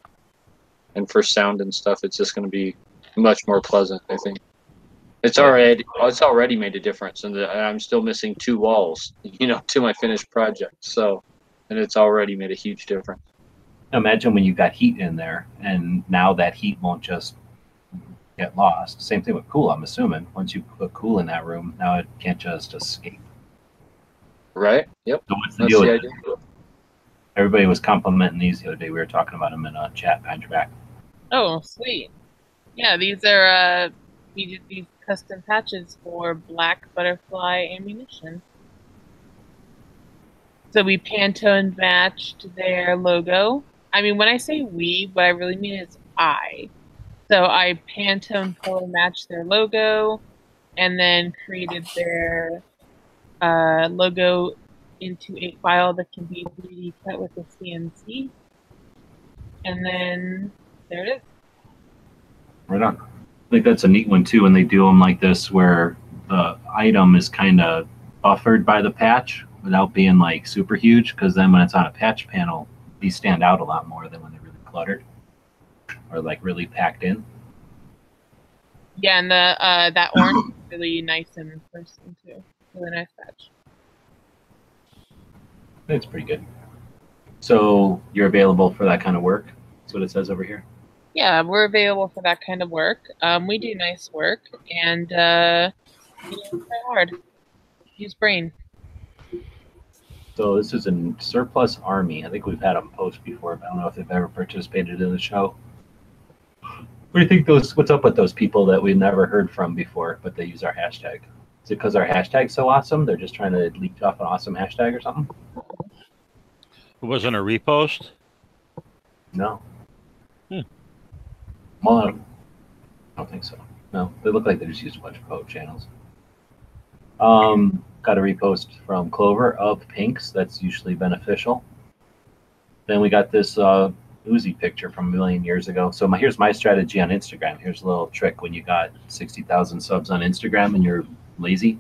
and for sound and stuff, it's just going to be much more pleasant. I think it's already it's already made a difference, and uh, I'm still missing two walls, *laughs* you know, to my finished project. So, and it's already made a huge difference. Imagine when you got heat in there, and now that heat won't just get lost. Same thing with cool. I'm assuming once you put cool in that room, now it can't just escape. Right? Yep. So what's the That's deal? the With idea. Everybody was complimenting these the other day. We were talking about them in a chat behind your back. Oh, sweet. Yeah, these are uh we did these custom patches for black butterfly ammunition. So we Pantone matched their logo. I mean, when I say we, what I really mean is I. So I Pantone color matched their logo, and then created their uh, logo into a file that can be 3D cut with a CNC. And then there it is. Right on. I think that's a neat one too when they do them like this, where the item is kind of buffered by the patch without being like super huge. Because then when it's on a patch panel, these stand out a lot more than when they're really cluttered or like really packed in. Yeah, and the uh, that orange is really nice in person too. Really nice patch. It's pretty good. So you're available for that kind of work. That's what it says over here. Yeah, we're available for that kind of work. Um, we do nice work and uh, hard. Use brain. So this is a surplus army. I think we've had them post before, but I don't know if they've ever participated in the show. What do you think those? What's up with those people that we've never heard from before, but they use our hashtag? Is it because our hashtag's so awesome? They're just trying to leech off an awesome hashtag or something? It wasn't a repost. No. Hmm. Well, I don't, I don't think so. No, they look like they just used a bunch of code channels. Um, got a repost from Clover of pinks. That's usually beneficial. Then we got this uh, Uzi picture from a million years ago. So my, here's my strategy on Instagram. Here's a little trick when you got 60,000 subs on Instagram and you're lazy.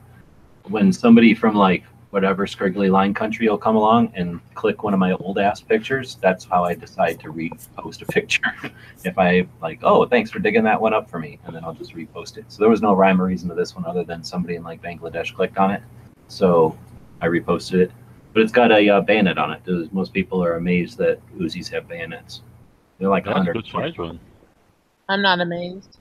When somebody from like whatever scriggly line country will come along and click one of my old ass pictures, that's how I decide to repost a picture. *laughs* if I like, oh, thanks for digging that one up for me, and then I'll just repost it. So there was no rhyme or reason to this one other than somebody in like Bangladesh clicked on it. So I reposted it. But it's got a uh, bayonet on it. Most people are amazed that Uzis have bayonets. They're like That's a 100. good size one. I'm not amazed.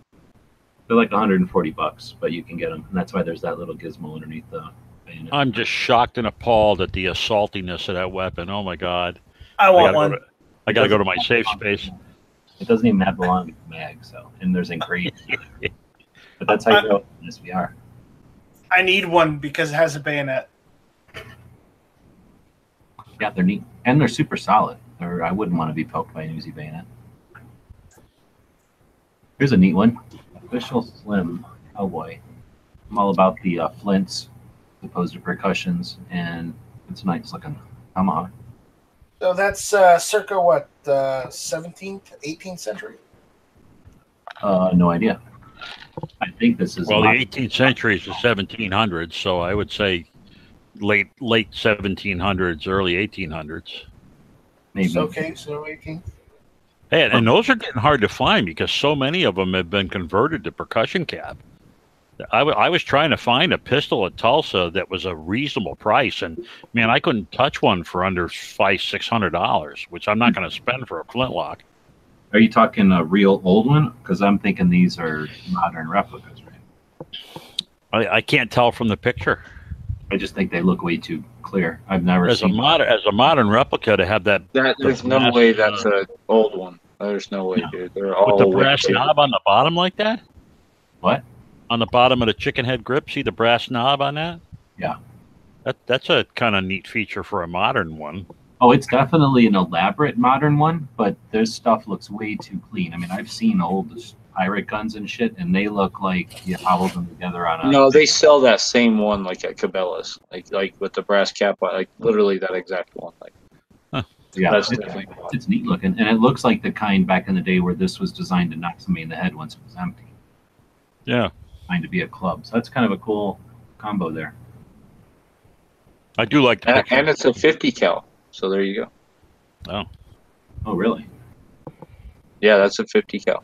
They're like 140 bucks, but you can get them, and that's why there's that little gizmo underneath the bayonet. I'm just shocked and appalled at the assaultiness of that weapon. Oh my god! I I want gotta, one. go to, I gotta go to my safe space. It doesn't even have the long mag, so and there's engraved. *laughs* but that's how you go in this VR. I need one because it has a bayonet. Yeah, they're neat and they're super solid. Or I wouldn't want to be poked by an Uzi bayonet. Here's a neat one. Official Slim Cowboy. I'm all about the uh, flints, opposed to percussions, and it's a nice looking tomahawk. So that's uh, circa what, the 17th, 18th century? Uh, no idea. I think this is Well, the 18th century is the 1700s, so I would say late late 1700s, early 1800s. maybe. So, okay, so 18th. Hey, and those are getting hard to find because so many of them have been converted to percussion cap. I, w- I was trying to find a pistol at Tulsa that was a reasonable price, and man, I couldn't touch one for under five six hundred dollars, which I'm not going to spend for a flintlock. Are you talking a real old one? Because I'm thinking these are modern replicas, right? I, I can't tell from the picture. I just think they look way too clear. I've never As a modern as a modern replica to have that That there's no brass, way that's uh, a old one. There's no way, dude. They're with all the brass wicked. knob on the bottom like that. What? On the bottom of the chicken head grip, see the brass knob on that? Yeah. That that's a kind of neat feature for a modern one. Oh, it's definitely an elaborate modern one, but this stuff looks way too clean. I mean, I've seen old pirate guns and shit, and they look like you hobbled them together on a. No, they sell that same one like at Cabela's, like like with the brass cap, uh, like literally that exact one. Like yeah, that's it's, definitely it's neat looking, and it looks like the kind back in the day where this was designed to knock somebody in the head once it was empty, Yeah, designed to be a club. So that's kind of a cool combo there. I do like that, and, and it's a 50 cal. So there you go. Oh. Oh, really? Yeah, that's a 50 cal.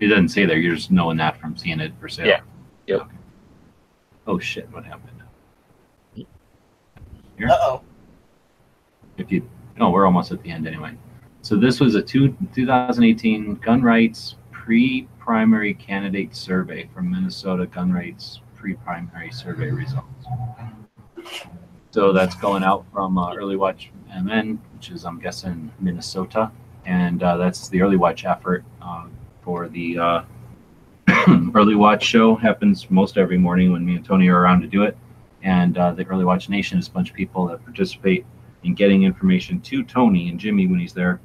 It doesn't say there. You're just knowing that from seeing it for sale. Yeah. Yep. Okay. Oh shit! What happened? Here. Uh oh. if you no we're almost at the end anyway so this was a two, 2018 gun rights pre-primary candidate survey from minnesota gun rights pre-primary survey results so that's going out from uh, early watch mn which is i'm guessing minnesota and uh, that's the early watch effort uh, for the uh, *clears throat* early watch show happens most every morning when me and tony are around to do it and uh, the early watch nation is a bunch of people that participate in getting information to Tony and Jimmy when he's there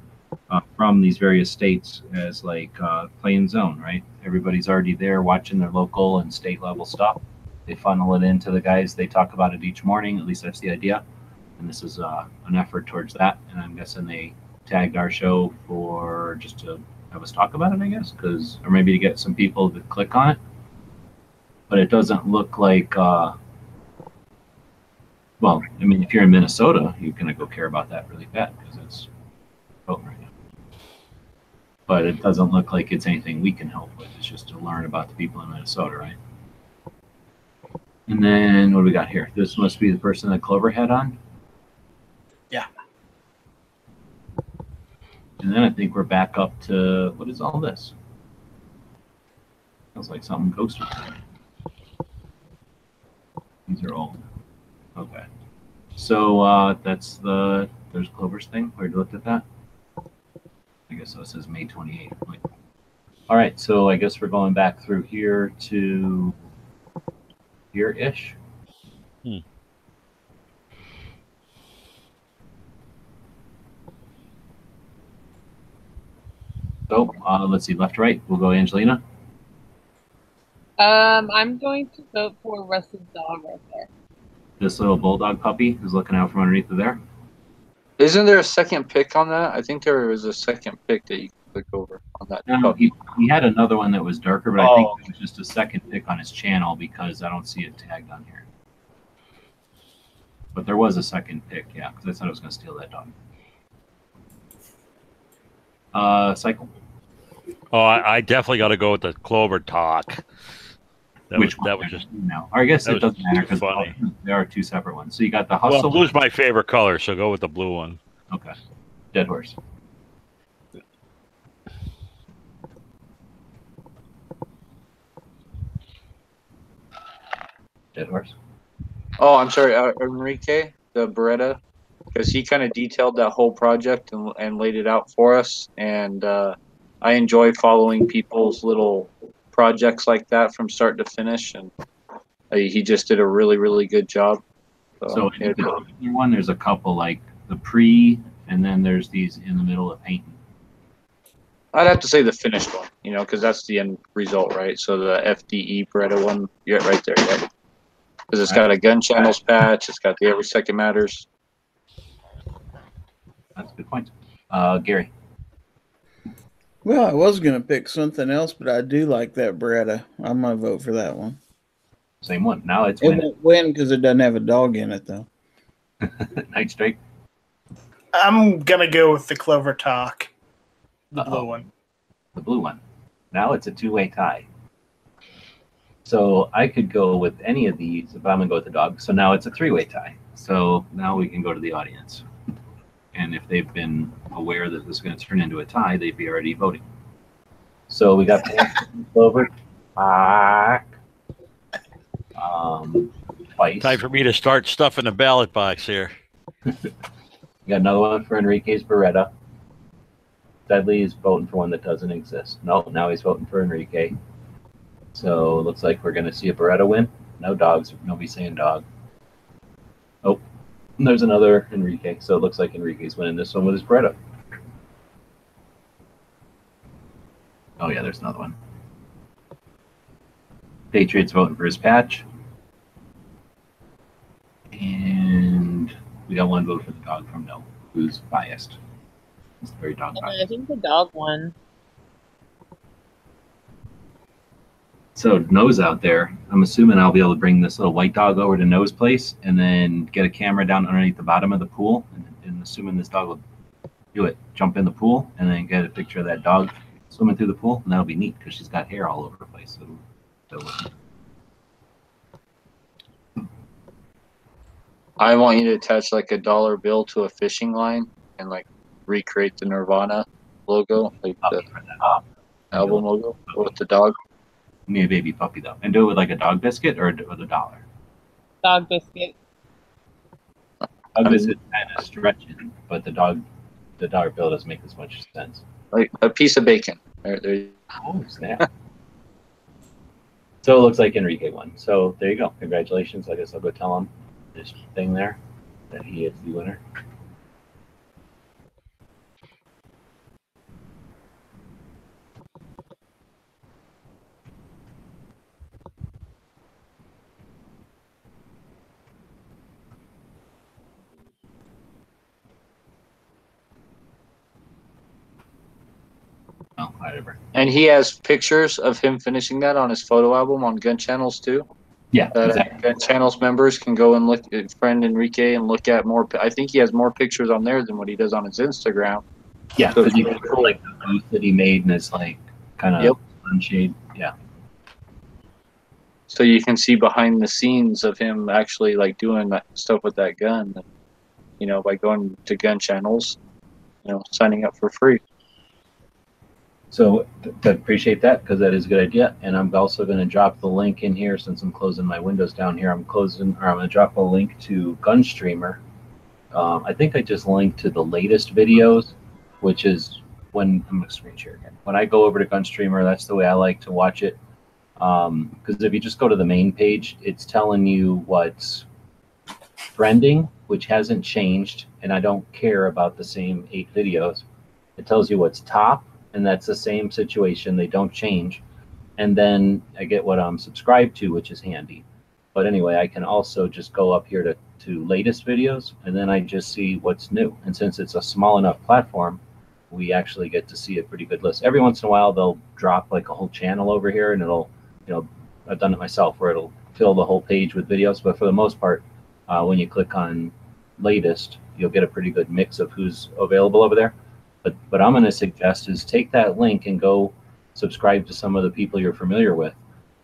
uh, from these various states as like uh, zone, right? Everybody's already there watching their local and state level stuff. They funnel it into the guys. They talk about it each morning. At least that's the idea. And this is uh, an effort towards that. And I'm guessing they tagged our show for just to have us talk about it, I guess, because or maybe to get some people to click on it. But it doesn't look like. Uh, well, I mean, if you're in Minnesota, you're gonna go care about that really bad because it's voting right now. But it doesn't look like it's anything we can help with. It's just to learn about the people in Minnesota, right? And then what do we got here? This must be the person that Clover had on. And then I think we're back up to what is all this? Sounds like something ghosted. These are old. Okay. So uh, that's the there's Clover's thing. We already looked at that. I guess so. It says May 28th. Wait. All right. So I guess we're going back through here to here ish. Hmm. So uh, let's see, left to right. We'll go Angelina. Um, I'm going to vote for Russ's dog right there. This little bulldog puppy who's looking out from underneath of there. Isn't there a second pick on that? I think there was a second pick that you could click over on that. No, puppy. he, he had another one that was darker, but I think Oh. it was just a second pick on his channel because I don't see it tagged on here. But there was a second pick, yeah, because I thought I was going to steal that dog. Uh, cycle. Oh, I, I definitely got to go with the Clover talk. That Which was, that was just no. Or I guess it doesn't matter because funny. there are two separate ones. So you got the well, hustle. blue's my favorite color, so go with the blue one. Okay. Dead horse. Dead horse. Oh, I'm sorry, uh, Enrique, the Beretta, because he kind of detailed that whole project and, and laid it out for us. And uh, I enjoy following people's little projects like that from start to finish. And uh, he just did a really, really good job. So yeah, in the one, there's a couple like the pre, and then there's these in the middle of painting. I'd have to say the finished one, you know, because that's the end result, right? So the FDE Beretta one, yeah, right there, yeah. Because it's got a gun channels patch, it's got the every second matters. That's a good point. Uh, Gary. Well, I was gonna pick something else, but I do like that Beretta. I'm gonna vote for that one. Same one. Now it's It winning. won't win because it doesn't have a dog in it, though. *laughs* Night Strike. I'm gonna go with the Clover Talk, the Uh-oh. blue one. the blue one. Now it's a two-way tie. So I could go with any of these if I'm gonna go with the dog. So now it's a three-way tie. So now we can go to the audience. And if they've been aware that this is gonna turn into a tie, they'd be already voting. So we got Clover, *laughs* Pack, um, twice. Time for me to start stuffing the ballot box here. We *laughs* got another one for Enrique's Beretta. Dudley is voting for one that doesn't exist. No, now he's voting for Enrique. So it looks like we're going to see a Beretta win. No dogs. Nobody's saying dog. Oh, and there's another Enrique. So it looks like Enrique's winning this one with his Beretta. Oh, yeah, there's another one. Patriots voting for his patch. And we got one vote for the dog from No, who's biased. It's very dog biased. I think the dog won. So nose out there. I'm assuming I'll be able to bring this little white dog over to No's place and then get a camera down underneath the bottom of the pool. And, and assuming this dog will do it, jump in the pool and then get a picture of that dog swimming through the pool. And that'll be neat because she's got hair all over the place. So, so I want you to attach like a dollar bill to a fishing line and like recreate the Nirvana logo, like the be for that. album logo with the dog. Me a baby puppy though, and do it with like a dog biscuit or with a dollar. Dog biscuit. Dog biscuit kind of stretching, but the dog, the dollar bill doesn't make as much sense. Like a piece of bacon. There, there. Oh snap! so it looks like Enrique won. So there you go. Congratulations. I guess I'll go tell him this thing there that he is the winner. Oh, whatever. And he has pictures of him finishing that on his photo album on Gun Channels too. Yeah, That uh, exactly. Gun Channels members can go and look at friend Enrique and look at more. I think he has more pictures on there than what he does on his Instagram. Yeah, So because you it's can put like the booth that he made and it's like kind of Yep. sunshade. Yeah. So you can see behind the scenes of him actually like doing stuff with that gun. You know, by going to Gun Channels, you know, signing up for free. So th- appreciate that because that is a good idea. And I'm also going to drop the link in here since I'm closing my windows down here. I'm closing, or I'm going to drop a link to Gunstreamer. Um, I think I just linked to the latest videos, which is when I'm going to screen share again. When I go over to Gunstreamer, that's the way I like to watch it. Because if you just go to the main page, it's telling you what's trending, which hasn't changed, and I don't care about the same eight videos. It tells you what's top, and that's the same situation. They don't change. And then I get what I'm subscribed to, which is handy. But anyway, I can also just go up here to, to latest videos, and then I just see what's new. And since it's a small enough platform, we actually get to see a pretty good list. Every once in a while, they'll drop like a whole channel over here, and it'll, you know, I've done it myself where it'll fill the whole page with videos. But for the most part, uh, when you click on latest, you'll get a pretty good mix of who's available over there. But what I'm going to suggest is take that link and go subscribe to some of the people you're familiar with.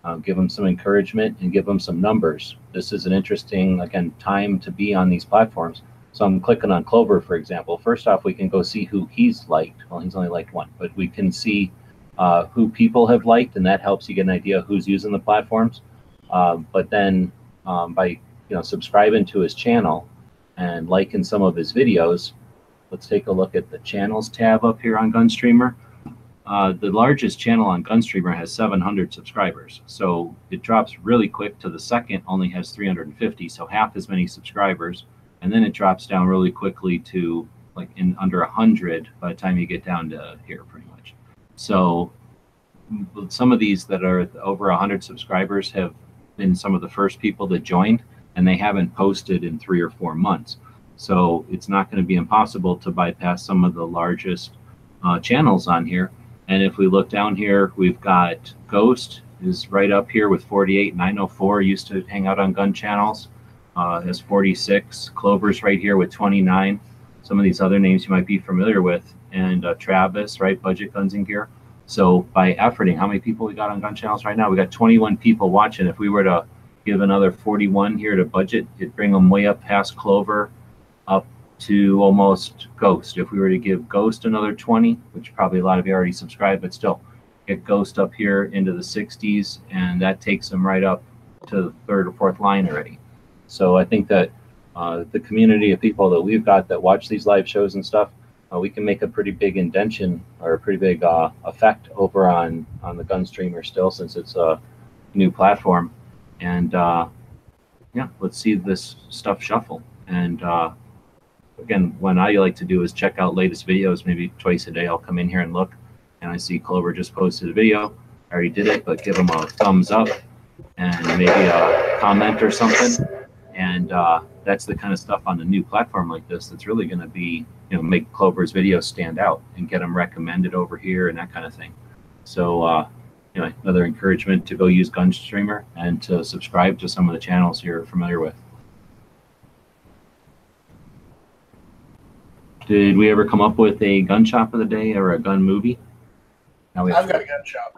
Uh, give them some encouragement and give them some numbers. This is an interesting, again, time to be on these platforms. So I'm clicking on Clover, for example. First off, we can go see who he's liked. Well, he's only liked one, but we can see uh, who people have liked, and that helps you get an idea who's using the platforms. Uh, but then um, by you know subscribing to his channel and liking some of his videos, let's take a look at the channels tab up here on Gunstreamer. Uh, the largest channel on Gunstreamer has 700 subscribers, so it drops really quick to the second only has 350, so half as many subscribers, and then it drops down really quickly to like in under 100 by the time you get down to here, pretty much. So some of these that are over 100 subscribers have been some of the first people that joined, and they haven't posted in three or four months. So it's not going to be impossible to bypass some of the largest uh, channels on here. And if we look down here, we've got Ghost is right up here with 48. 904 used to hang out on gun channels, uh, has 46. Clover's right here with 29. Some of these other names you might be familiar with. And uh, Travis, right? Budget Guns and Gear. So by efforting, how many people we got on gun channels right now? We got 21 people watching. If we were to give another 41 here to budget, it'd bring them way up past Clover, to almost Ghost. If we were to give Ghost another 20, which probably a lot of you already subscribed, but still get Ghost up here into the 60s, and that takes them right up to the third or fourth line already. So I think that uh, the community of people that we've got that watch these live shows and stuff, uh, we can make a pretty big indention or a pretty big uh, effect over on on the gun streamer still, since it's a new platform. And uh, yeah, let's see this stuff shuffle. And uh, again, what I like to do is check out latest videos. Maybe twice a day, I'll come in here and look, and I see Clover just posted a video. I already did it, but give them a thumbs up and maybe a comment or something. And uh, that's the kind of stuff on a new platform like this that's really going to be, you know, make Clover's videos stand out and get them recommended over here and that kind of thing. So, uh, another encouragement to go use Gunstreamer and to subscribe to some of the channels you're familiar with. Did we ever come up with a gun shop of the day or a gun movie? Now we I've have got a gun shop.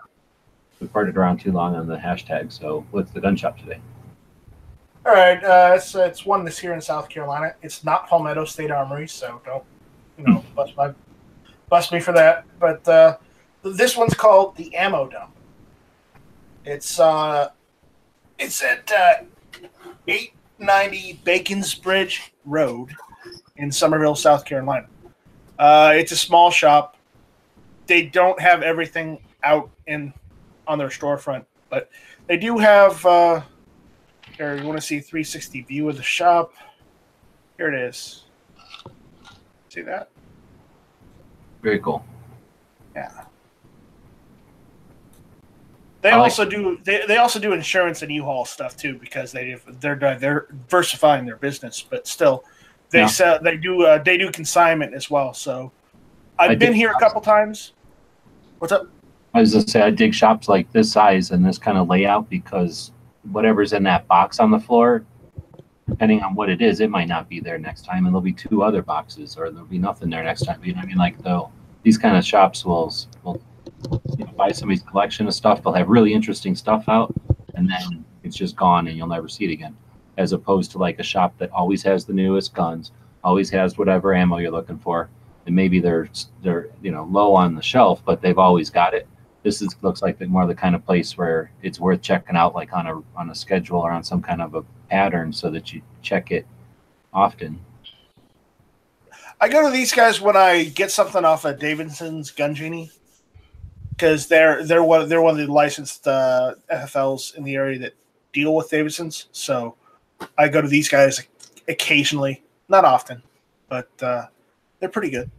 we parted around too long on the hashtag. So what's the gun shop today? All right, uh, it's it's one that's here in South Carolina. It's not Palmetto State Armory, so don't you know bust my bust me for that. But uh, this one's called the Ammo Dump. It's uh, it's at uh, eight ninety Bacon's Bridge Road in Summerville, South Carolina. Uh, it's a small shop. They don't have everything out in on their storefront, but they do have. Uh, here, you want to see 360 view of the shop? Here it is. See that? Very cool. Yeah. They like- also do they, they also do insurance and U-Haul stuff too because they they're they're diversifying their business, but still they Yeah. sell they do uh, they do consignment as well. So I've I been here a couple times. What's up? I was gonna say I dig shops like this size and this kind of layout because whatever's in that box on the floor, depending on what it is, it might not be there next time, and there'll be two other boxes, or there'll be nothing there next time. You know what I mean? Like though, these kind of shops will will you know, buy somebody's collection of stuff. They'll have really interesting stuff out, and then it's just gone, and you'll never see it again. As opposed to like a shop that always has the newest guns, always has whatever ammo you're looking for. and maybe they're they're you know low on the shelf, but they've always got it. This is looks like the, more the kind of place where it's worth checking out, like on a on a schedule or on some kind of a pattern, so that you check it often. I go to these guys when I get something off of Davidson's Gun Genie because they're they're one they're one of the licensed uh, FFLs in the area that deal with Davidsons. So I go to these guys occasionally, not often, but uh, they're pretty good.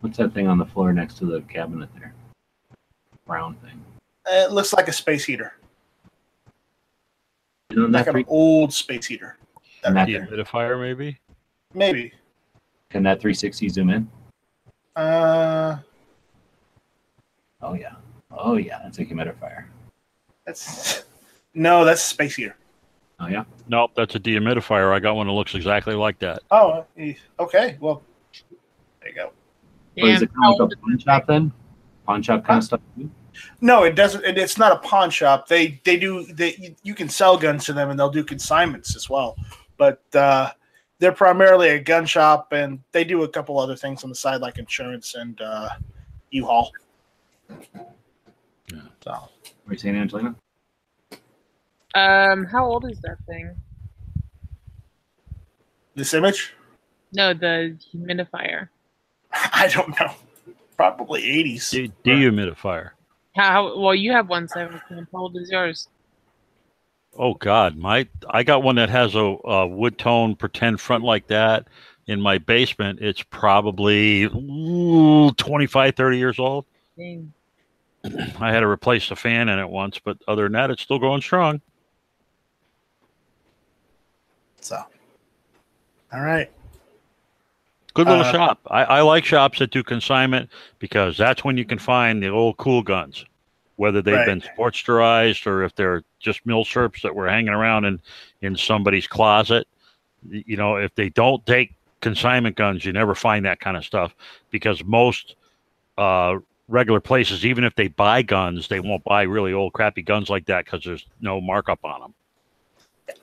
What's that thing on the floor next to the cabinet there? Brown thing. It looks like a space heater, You know, like that an three, old space heater. and that, Humidifier, maybe. Maybe. can that 360 zoom in? Uh, Oh yeah. Oh yeah, that's a humidifier. that's no, that's a space heater. Oh yeah. Nope, that's a dehumidifier. I got one that looks exactly like that. Oh, okay. Well, there you go. What is it kind of like a pawn shop then? Pawn shop kind of stuff. too? No, it doesn't. It, it's not a pawn shop. They they do they you- you can sell guns to them and they'll do consignments as well. But uh, they're primarily a gun shop and they do a couple other things on the side like insurance and uh, U-Haul. Yeah. So What are you saying, Angelina? Um, how old is that thing? this image, No, the humidifier. *laughs* I don't know. Probably 80s. De- dehumidifier. How well you have one, so how old is yours? Oh God, my I got one that has a, a wood tone pretend front like that in my basement. It's probably ooh, 25, 30 years old. Dang. *clears throat* I had to replace the fan in it once, but other than that, it's still going strong. So, all right. Good little Uh, shop. I, I like shops that do consignment because that's when you can find the old cool guns, whether they've Right. been sportsterized or if they're just milsurps that were hanging around in in somebody's closet. You know, if they don't take consignment guns, you never find that kind of stuff because most uh, regular places, even if they buy guns, they won't buy really old crappy guns like that because there's no markup on them.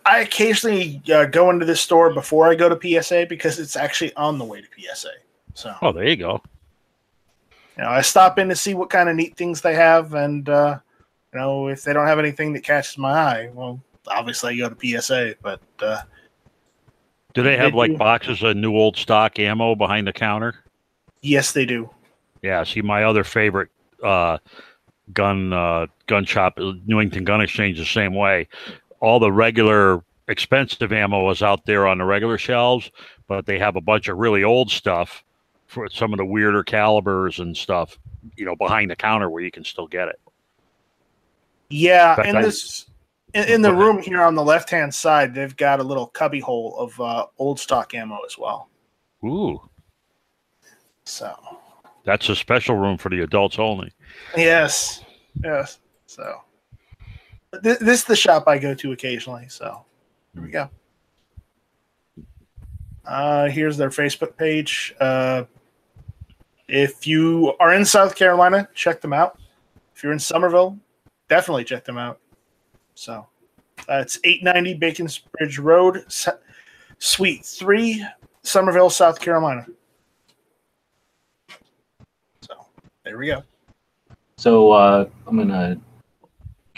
I occasionally uh, go into this store before I go to PSA because it's actually on the way to PSA. So, Oh, there you go. you know, I stop in to see what kind of neat things they have, and uh, you know, if they don't have anything that catches my eye, well, obviously I go to PSA. But uh, Do they have They like do. boxes of new old stock ammo behind the counter? yes, they do. Yeah, see, my other favorite uh, gun uh, gun shop, Newington Gun Exchange, the same way. All the regular expensive ammo is out there on the regular shelves, but they have a bunch of really old stuff for some of the weirder calibers and stuff, you know, behind the counter where you can still get it. Yeah, fact, in I- this in, in the room here on the left hand side, they've got a little cubby hole of uh, old stock ammo as well. Ooh, So that's a special room for the adults only. yes, yes. So th- this is the shop I go to occasionally. So here we go. Uh, here's their Facebook page. Uh, if you are in South Carolina, check them out. If you're in Summerville, definitely check them out. So uh, it's 890 Bacon Bridge Road, Suite 3, Summerville, South Carolina. So there we go. So uh, I'm gonna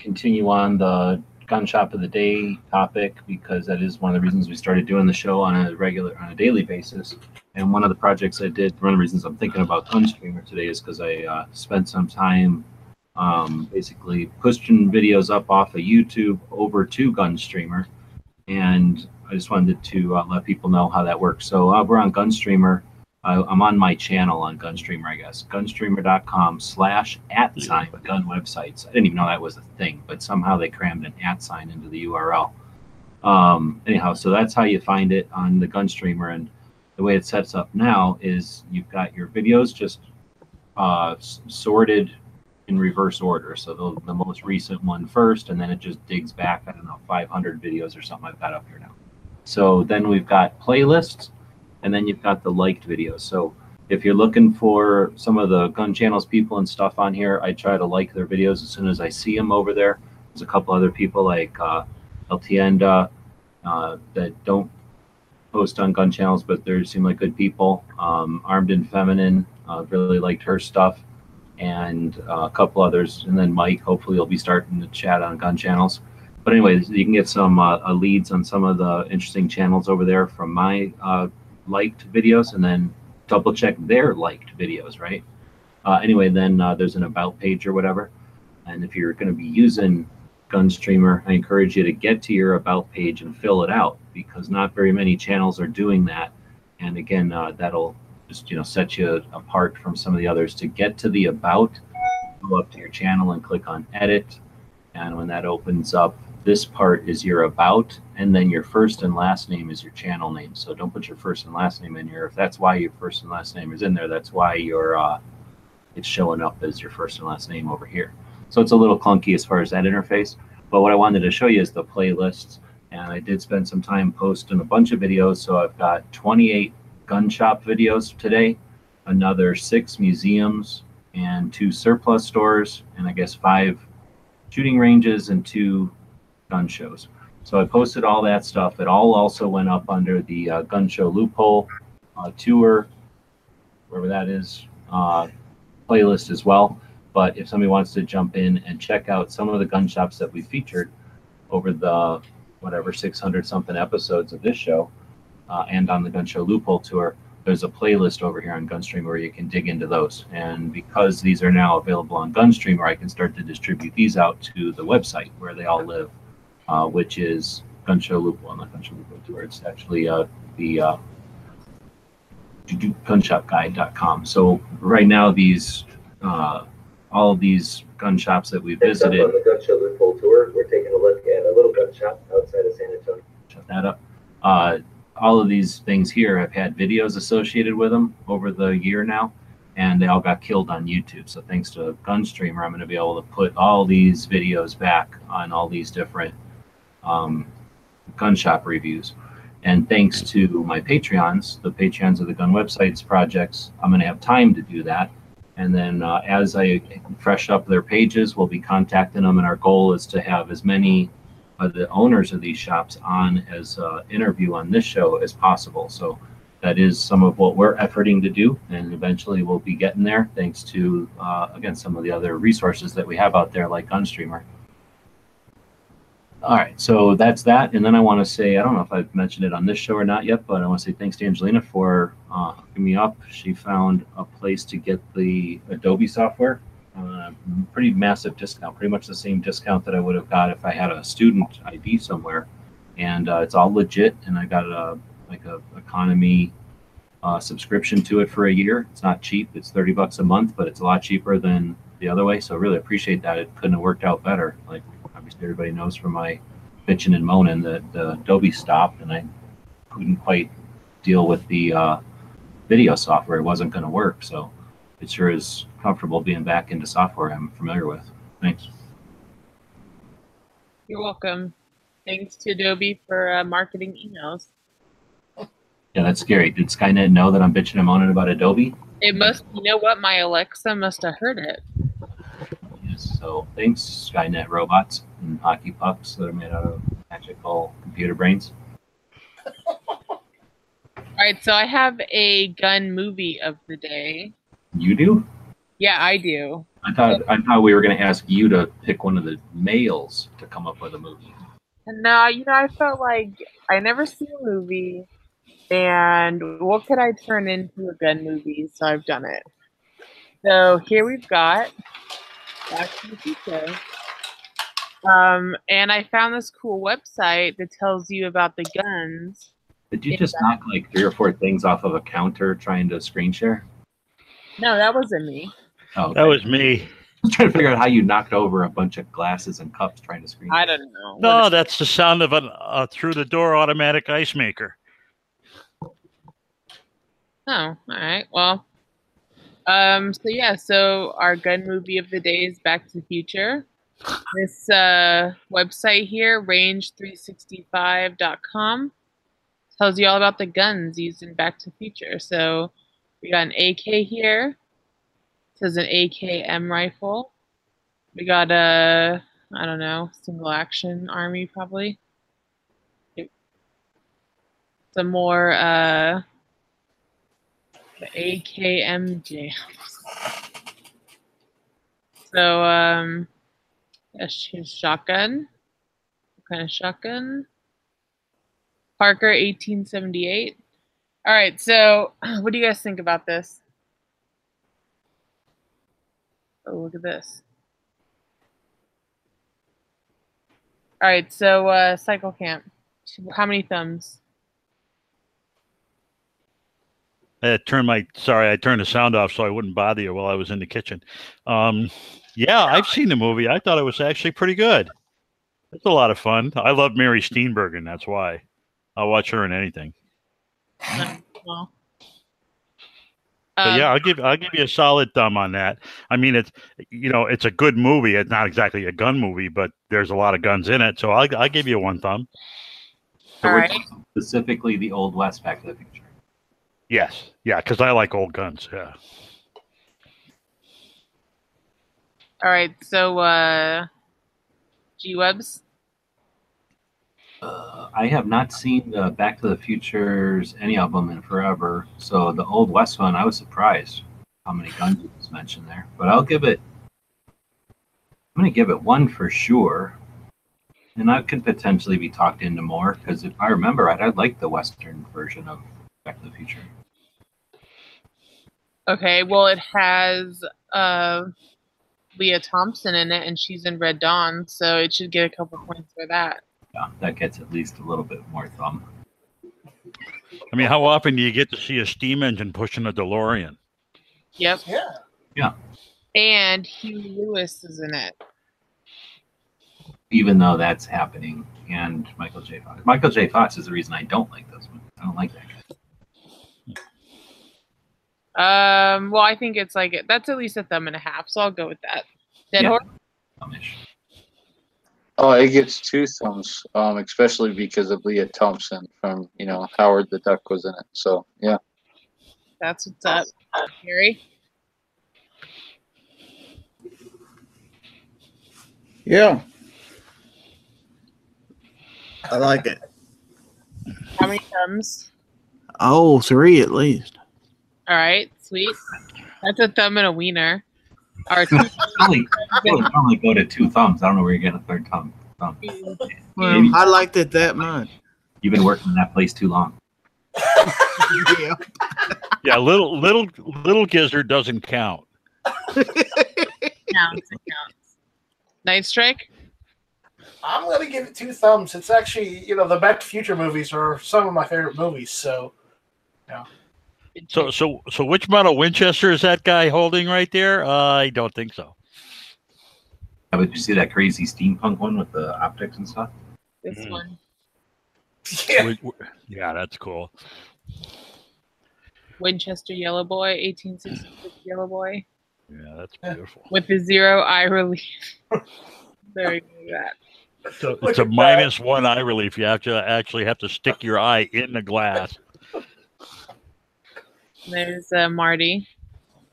continue on the gun shop of the day topic because that is one of the reasons we started doing the show on a regular, on a daily basis. And one of the projects I did, one of the reasons I'm thinking about Gunstreamer today is because I uh, spent some time um, basically pushing videos up off of YouTube over to Gunstreamer, and I just wanted to uh, let people know how that works. So uh, we're on Gunstreamer. I, I'm on my channel on Gunstreamer, I guess. Gunstreamer.com slash at sign gun websites. I didn't even know that was a thing, but somehow they crammed an at sign into the URL. Um, anyhow, so that's how you find it on the Gunstreamer. And the way it sets up now is you've got your videos just uh, sorted in reverse order. So the, the most recent one first, and then it just digs back, I don't know, 500 videos or something I've got up here now. So then we've got playlists and then you've got the liked videos. So if you're looking for some of the gun channels people and stuff on here, I try to like their videos as soon as I see them over there. There's a couple other people like uh, uh, that don't post on gun channels, but they seem like good people. Um, Armed and Feminine, uh, really liked her stuff, and uh, a couple others. And then Mike, hopefully, he'll be starting to chat on gun channels. But anyways, you can get some uh, leads on some of the interesting channels over there from my uh, liked videos, and then double check their liked videos, right? Uh, anyway, then uh, there's an about page or whatever. And if you're going to be using Gunstreamer, I encourage you to get to your about page and fill it out because not very many channels are doing that. And again, uh, that'll just you know set you apart from some of the others. To get to the about, go up to your channel and click on edit. And when that opens up, this part is your about, and then your first and last name is your channel name. So don't put your first and last name in here. If that's why your first and last name is in there, that's why your uh, it's showing up as your first and last name over here. So it's a little clunky as far as that interface. But what I wanted to show you is the playlists. And I did spend some time posting a bunch of videos. So I've got 28 gun shop videos today, another six museums and two surplus stores, and I guess five shooting ranges and two gun shows. So I posted all that stuff. It all also went up under the uh, gun show loophole uh, tour, wherever that is, uh, playlist as well. But if somebody wants to jump in and check out some of the gun shops that we featured over the whatever 600 something episodes of this show uh, and on the gun show loophole tour, there's a playlist over here on Gunstream where you can dig into those. And because these are now available on Gunstream, where I can start to distribute these out to the website where they all live, uh, which is Gun Show Loophole, not Gun Show Loophole Tour. It's actually uh, the uh, gunshopguide.com. So right now, these uh, all of these gun shops that we visited. on the gun show loophole tour, we're taking a look at a little gun shop outside of San Antonio. shut that up. Uh, all of these things here have had videos associated with them over the year now, and they all got killed on YouTube. So thanks to Gunstreamer, I'm going to be able to put all these videos back on all these different um, gun shop reviews. And thanks to my Patreons, the Patreons of the Gun Websites projects, I'm going to have time to do that. And then uh, as I fresh up their pages, we'll be contacting them. And our goal is to have as many of the owners of these shops on as uh, interview on this show as possible. So that is some of what we're efforting to do, and eventually we'll be getting there thanks to uh, again some of the other resources that we have out there like Gunstreamer. All right, so that's that, and then I want to say I don't know if I've mentioned it on this show or not yet, but I want to say thanks to Angelina for uh, hooking me up. She found a place to get the Adobe software uh, pretty massive discount, pretty much the same discount that I would have got if I had a student ID somewhere. And uh, it's all legit, and I got a like a economy uh, subscription to it for a year. It's not cheap; it's thirty bucks a month, but it's a lot cheaper than the other way. So I really appreciate that. It couldn't have worked out better. Like obviously everybody knows from my bitching and moaning that the Adobe stopped, and I couldn't quite deal with the uh, video software. It wasn't going to work, so it sure is comfortable being back into software I'm familiar with. Thanks. You're welcome. Thanks to Adobe for uh, marketing emails. Yeah, that's scary. Did Skynet know that I'm bitching and moaning about Adobe? It must, you know what? My Alexa must have heard it. So thanks, Skynet robots and hockey pucks that are made out of magical computer brains. *laughs* All right, so I have a gun movie of the day. You do? Yeah, I do. I thought I thought we were going to ask you to pick one of the males to come up with a movie. And no, you know, I felt like I never see a movie, and what could I turn into a gun movie? So I've done it. So here we've got Back to the Future. Um, and I found this cool website that tells you about the guns. Did you just knock like three or four things off of a counter trying to screen share? No, that wasn't me. Oh, That was me. *laughs* I was trying to figure out how you knocked over a bunch of glasses and cups trying to screen. I don't know. No, that's the sound of a uh, through the door automatic ice maker. Oh, all right. Well, um, so yeah, so our gun movie of the day is Back to the Future. This uh, website here, range365.com, tells you all about the guns used in Back to the Future. So we got an AK here. It says an AKM rifle. We got a, I don't know, single action army probably. some more uh, the AKM So, um, a sh- shotgun. What kind of shotgun? Parker, 1878. All right, so *clears throat* what do you guys think about this? Oh, look at this. All right, so uh, cycle camp. How many thumbs? I turned my sorry, I turned the sound off so I wouldn't bother you while I was in the kitchen. Um, yeah, I've seen the movie. I thought it was actually pretty good. It's a lot of fun. I love Mary Steenburgen. That's why I'll watch her in anything. Well, But um, yeah, I'll give I'll give you a solid thumb on that. I mean, it's you know it's a good movie. It's not exactly a gun movie, but there's a lot of guns in it. So I'll I'll give you one thumb. So All we're right. specifically the old West Back to the Future. Yes, yeah, because I like old guns. Yeah. all right, so uh, G Webs. Uh, I have not seen the Back to the Futures any of them in forever. So the old West one, I was surprised how many guns was mentioned there. But I'll give it. I'm going to give it one for sure. And I could potentially be talked into more because if I remember right, I like the Western version of Back to the Future. Okay, well, it has uh, Lea Thompson in it, and she's in Red Dawn, so it should get a couple points for that. Yeah, that gets at least a little bit more thumb. I mean, how often do you get to see a steam engine pushing a DeLorean? Yep, Yeah. Yeah. and Huey Lewis is in it. Even though that's happening, and Michael J. Fox. Michael J. Fox is the reason I don't like those movies. I don't like that guy. Um, well, I think it's like that's at least a thumb and a half, so I'll go with that. Dead Yeah. horse. Thumbish. Oh, it gets two thumbs, um, especially because of Lea Thompson from you know Howard the Duck was in it. So yeah, That's what's up, Harry. Yeah. I like it. How many thumbs? Oh, three at least. All right, sweet. That's a thumb and a wiener. Or *laughs* two Only, only, only go to two thumbs. I don't know where you're getting a third thumb. thumb. Well, I liked it that much. You've been working in that place too long. Yeah. *laughs* Yeah, little little little gizzard doesn't count. *laughs* counts. It counts. Night Strike. I'm going to give it two thumbs. It's actually, you know, the Back to Future movies are some of my favorite movies. So, So so so which model Winchester is that guy holding right there? Uh, I don't think so. Yeah, but you see that crazy steampunk one with the optics and stuff? This Mhm. one. *laughs* yeah. Wi- wi- Yeah, that's cool. Winchester Yellow Boy, 1866 Yellow Boy, Yeah, that's beautiful. with the zero eye relief. *laughs* Very good at that. So Look it's a at that. minus one eye relief. You have to actually have to stick your eye in the glass. There's uh, Marty.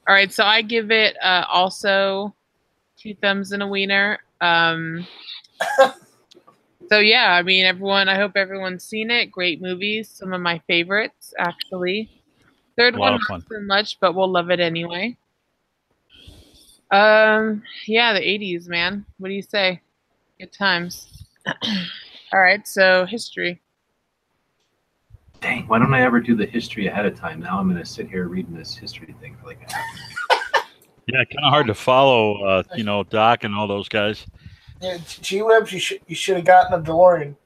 All right, so I give it uh, also two thumbs and a wiener. Um, so yeah, I mean, everyone. I hope everyone's seen it. Great movies. Some of my favorites, actually. Third one not so much, but we'll love it anyway. Um, yeah, the '80s, man. What do you say? Good times. *clears throat* All right, so history. Dang, why don't I ever do the history ahead of time? Now I'm going to sit here reading this history thing for like a half *laughs* Yeah, kind of hard to follow. Uh, you know, Doc and all those guys. yeah G Webs, you should you should have gotten a DeLorean.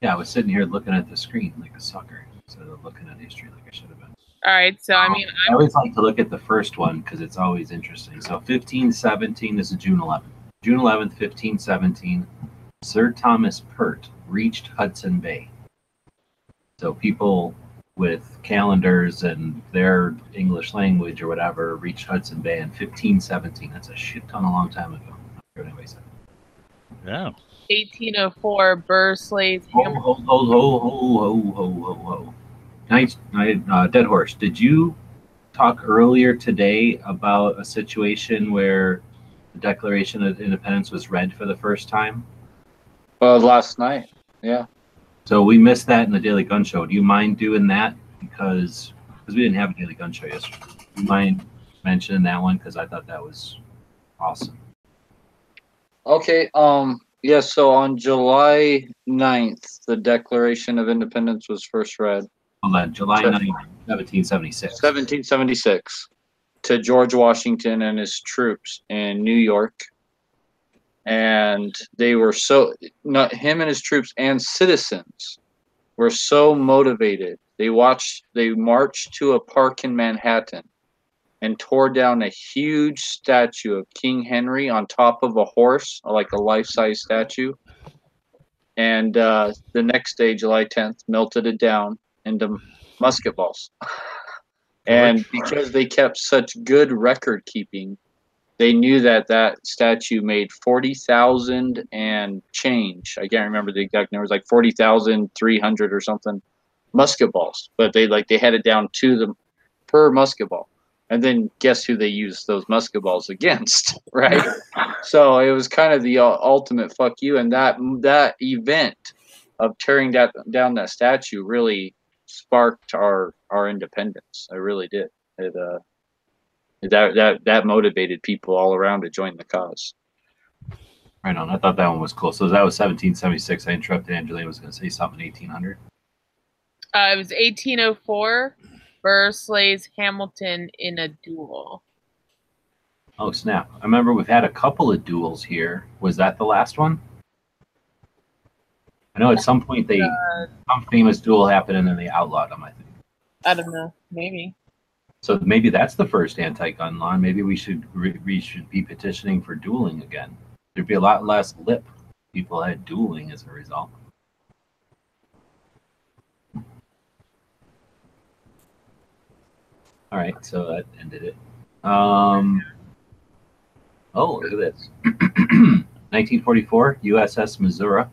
Yeah, I was sitting here looking at the screen like a sucker instead of looking at history like I should have been. All right, so I mean, I always like to look at the first one because it's always interesting. So 1517, this is June 11th. June 11th, 1517, Sir Thomas Pert reached Hudson Bay. So people with calendars and their English language or whatever reached Hudson Bay in 1517. That's a shit ton a long time ago. Anyway, so. Yeah. 1804, Burr slays Ho, Hamilton. ho, ho, ho, ho, ho, ho, ho, ho. Night, night, uh, Dead Horse, did you talk earlier today about a situation where the Declaration of Independence was read for the first time? uh, last night, yeah, So we missed that in the Daily Gun Show. Do you mind doing that? Because because we didn't have a Daily Gun Show yesterday. Do you mind mentioning that one? Because I thought that was awesome. Okay. Um. Yeah. So on July 9th, the Declaration of Independence was first read. Hold on, July Sure. 9th, 1776. 1776 to George Washington and his troops in New York. And they were so not him and his troops and citizens were so motivated. They watched they marched to a park in Manhattan and tore down a huge statue of King Henry on top of a horse, like a life-size statue. And uh, the next day, July 10th, melted it down into musket balls. *laughs* and because they kept such good record keeping, they knew that that statue made 40,000 and change. I can't remember the exact numbers, like 40,300 or something musket balls. But they like they had it down to the per musket ball. And then guess who they used those musket balls against, *laughs* right? so it was kind of the ultimate fuck you and that that event of tearing that down that statue really sparked our our independence. I really did. It uh that that that motivated people all around to join the cause. Right on. I thought that one was cool. So that was 1776. I interrupted Angelina was going to say something 1800. Uh, it was 1804. Burr slays Hamilton in a duel. Oh, snap. I remember we've had a couple of duels here. Was that the last one? I know at some point they Uh, some famous duel happened and then they outlawed them, I think. I don't know. Maybe. So maybe that's the first anti-gun law. Maybe we should we should be petitioning for dueling again. There'd be a lot less lip people had dueling as a result. All right, so that ended it. Um, oh, look at this. *clears throat* 1944 USS Missouri,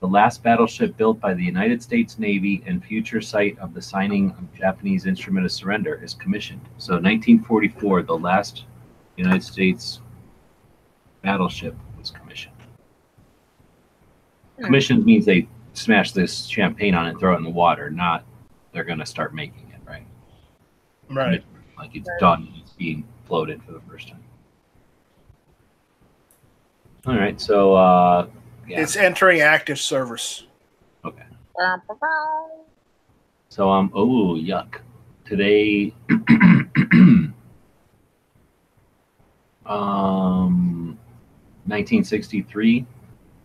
the last battleship built by the United States Navy and future site of the signing of Japanese Instrument of Surrender, is commissioned. So 1944, the last United States battleship was commissioned. Hmm. Commissioned means they smash this champagne on it and throw it in the water, not they're going to start making it, right? Right. Like it's done, it's being floated for the first time. All right, so uh, yeah. It's entering active service. Okay. So um oh yuck. Today *clears throat* um 1963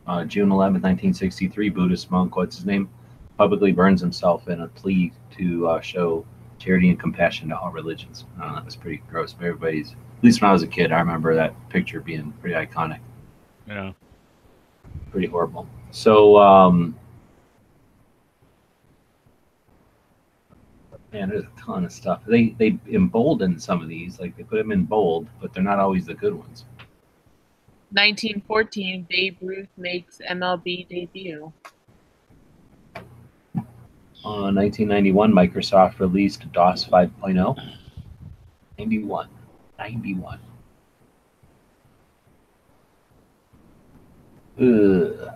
uh, June 11th 1963 Buddhist monk what's his name publicly burns himself in a plea to uh, show charity and compassion to all religions. I that was pretty gross. But everybody's at least when I was a kid I remember that picture being pretty iconic Yeah. Pretty horrible. So, um, man, there's a ton of stuff. They they embolden some of these, like they put them in bold, but they're not always the good ones. 1914, Babe Ruth makes MLB debut. Uh, 1991, Microsoft released DOS 5.0. 91, 91. Ugh.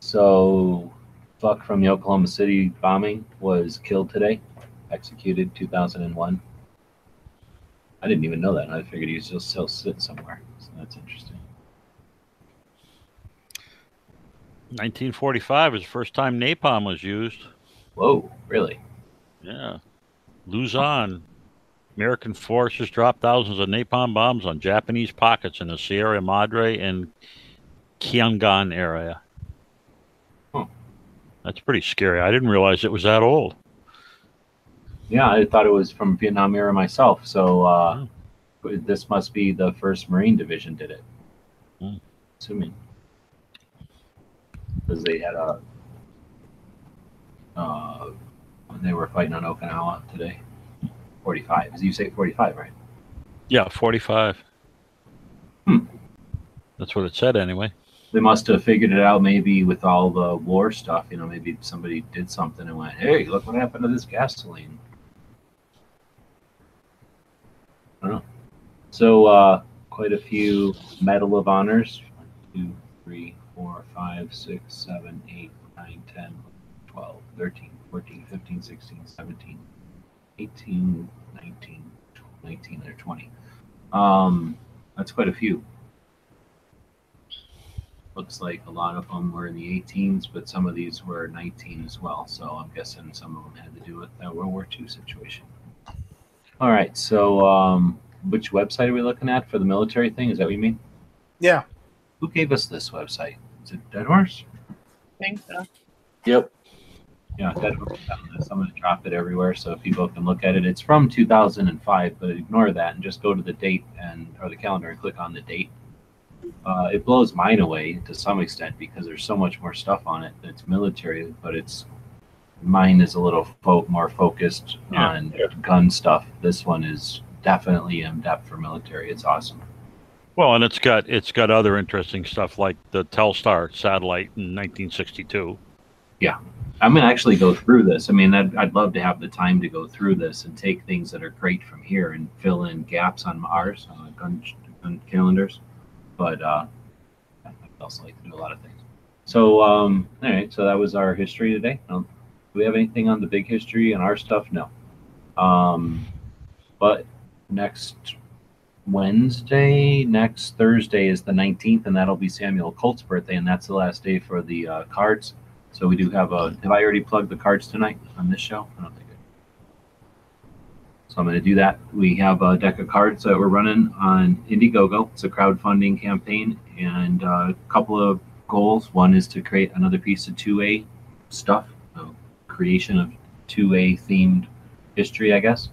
So, fuck from the Oklahoma City bombing was killed today, executed 2001. I didn't even know that. I figured he was just still sitting somewhere. So that's interesting. 1945 was the first time napalm was used. Whoa, really? Yeah. Luzon. American forces dropped thousands of napalm bombs on Japanese pockets in the Sierra Madre and Kiangan area. Huh. That's pretty scary. I didn't realize it was that old. Yeah, I thought it was from Vietnam era myself. So uh, this must be the first Marine Division did it. Hmm. Assuming. Because they had a. Uh, when they were fighting on Okinawa today. 45. As you say 45, right? Yeah, 45. Hmm. That's what it said anyway. They must have figured it out maybe with all the war stuff. You know, maybe somebody did something and went, hey, look what happened to this gasoline. I don't know. So, uh, quite a few Medal of Honors. One, two, three, four, five, six, seven, eight, 9, 10, 12, 13, 14, 15, 16, 17, 18, 19, 19 or 20. Um, that's quite a few. Looks like a lot of them were in the 18s, but some of these were 19 as well. So I'm guessing some of them had to do with that World War II situation. All right. So, um, which website are we looking at for the military thing? Is that what you mean? Yeah. Who gave us this website? Is it Dead Horse? I think so. Yep. Yeah, Dead Horse found. I'm going to drop it everywhere so people can look at it. It's from 2005, but ignore that and just go to the date and or the calendar and click on the date. Uh, it blows mine away to some extent because there's so much more stuff on it that's military, but it's mine is a little fo- more focused Yeah, on gun stuff. This one is definitely in depth for military. It's awesome. Well, and it's got it's got other interesting stuff like the Telstar satellite in 1962. Yeah, I'm gonna actually go through this. I mean, I'd, I'd love to have the time to go through this and take things that are great from here and fill in gaps on ours on gun, gun calendars. But uh, I also like to do a lot of things. So, um, all right. So that was our history today. Um, do we have anything on the big history and our stuff? No. Um, but next Wednesday, next Thursday is the 19th, and that'll be Samuel Colt's birthday, and that's the last day for the uh, cards. So we do have a. Have I already plugged the cards tonight on this show? I don't think. So I'm going to do that. We have a deck of cards that we're running on Indiegogo. It's a crowdfunding campaign, and uh, a couple of goals. One is to create another piece of 2A stuff, so creation of 2A themed history, I guess.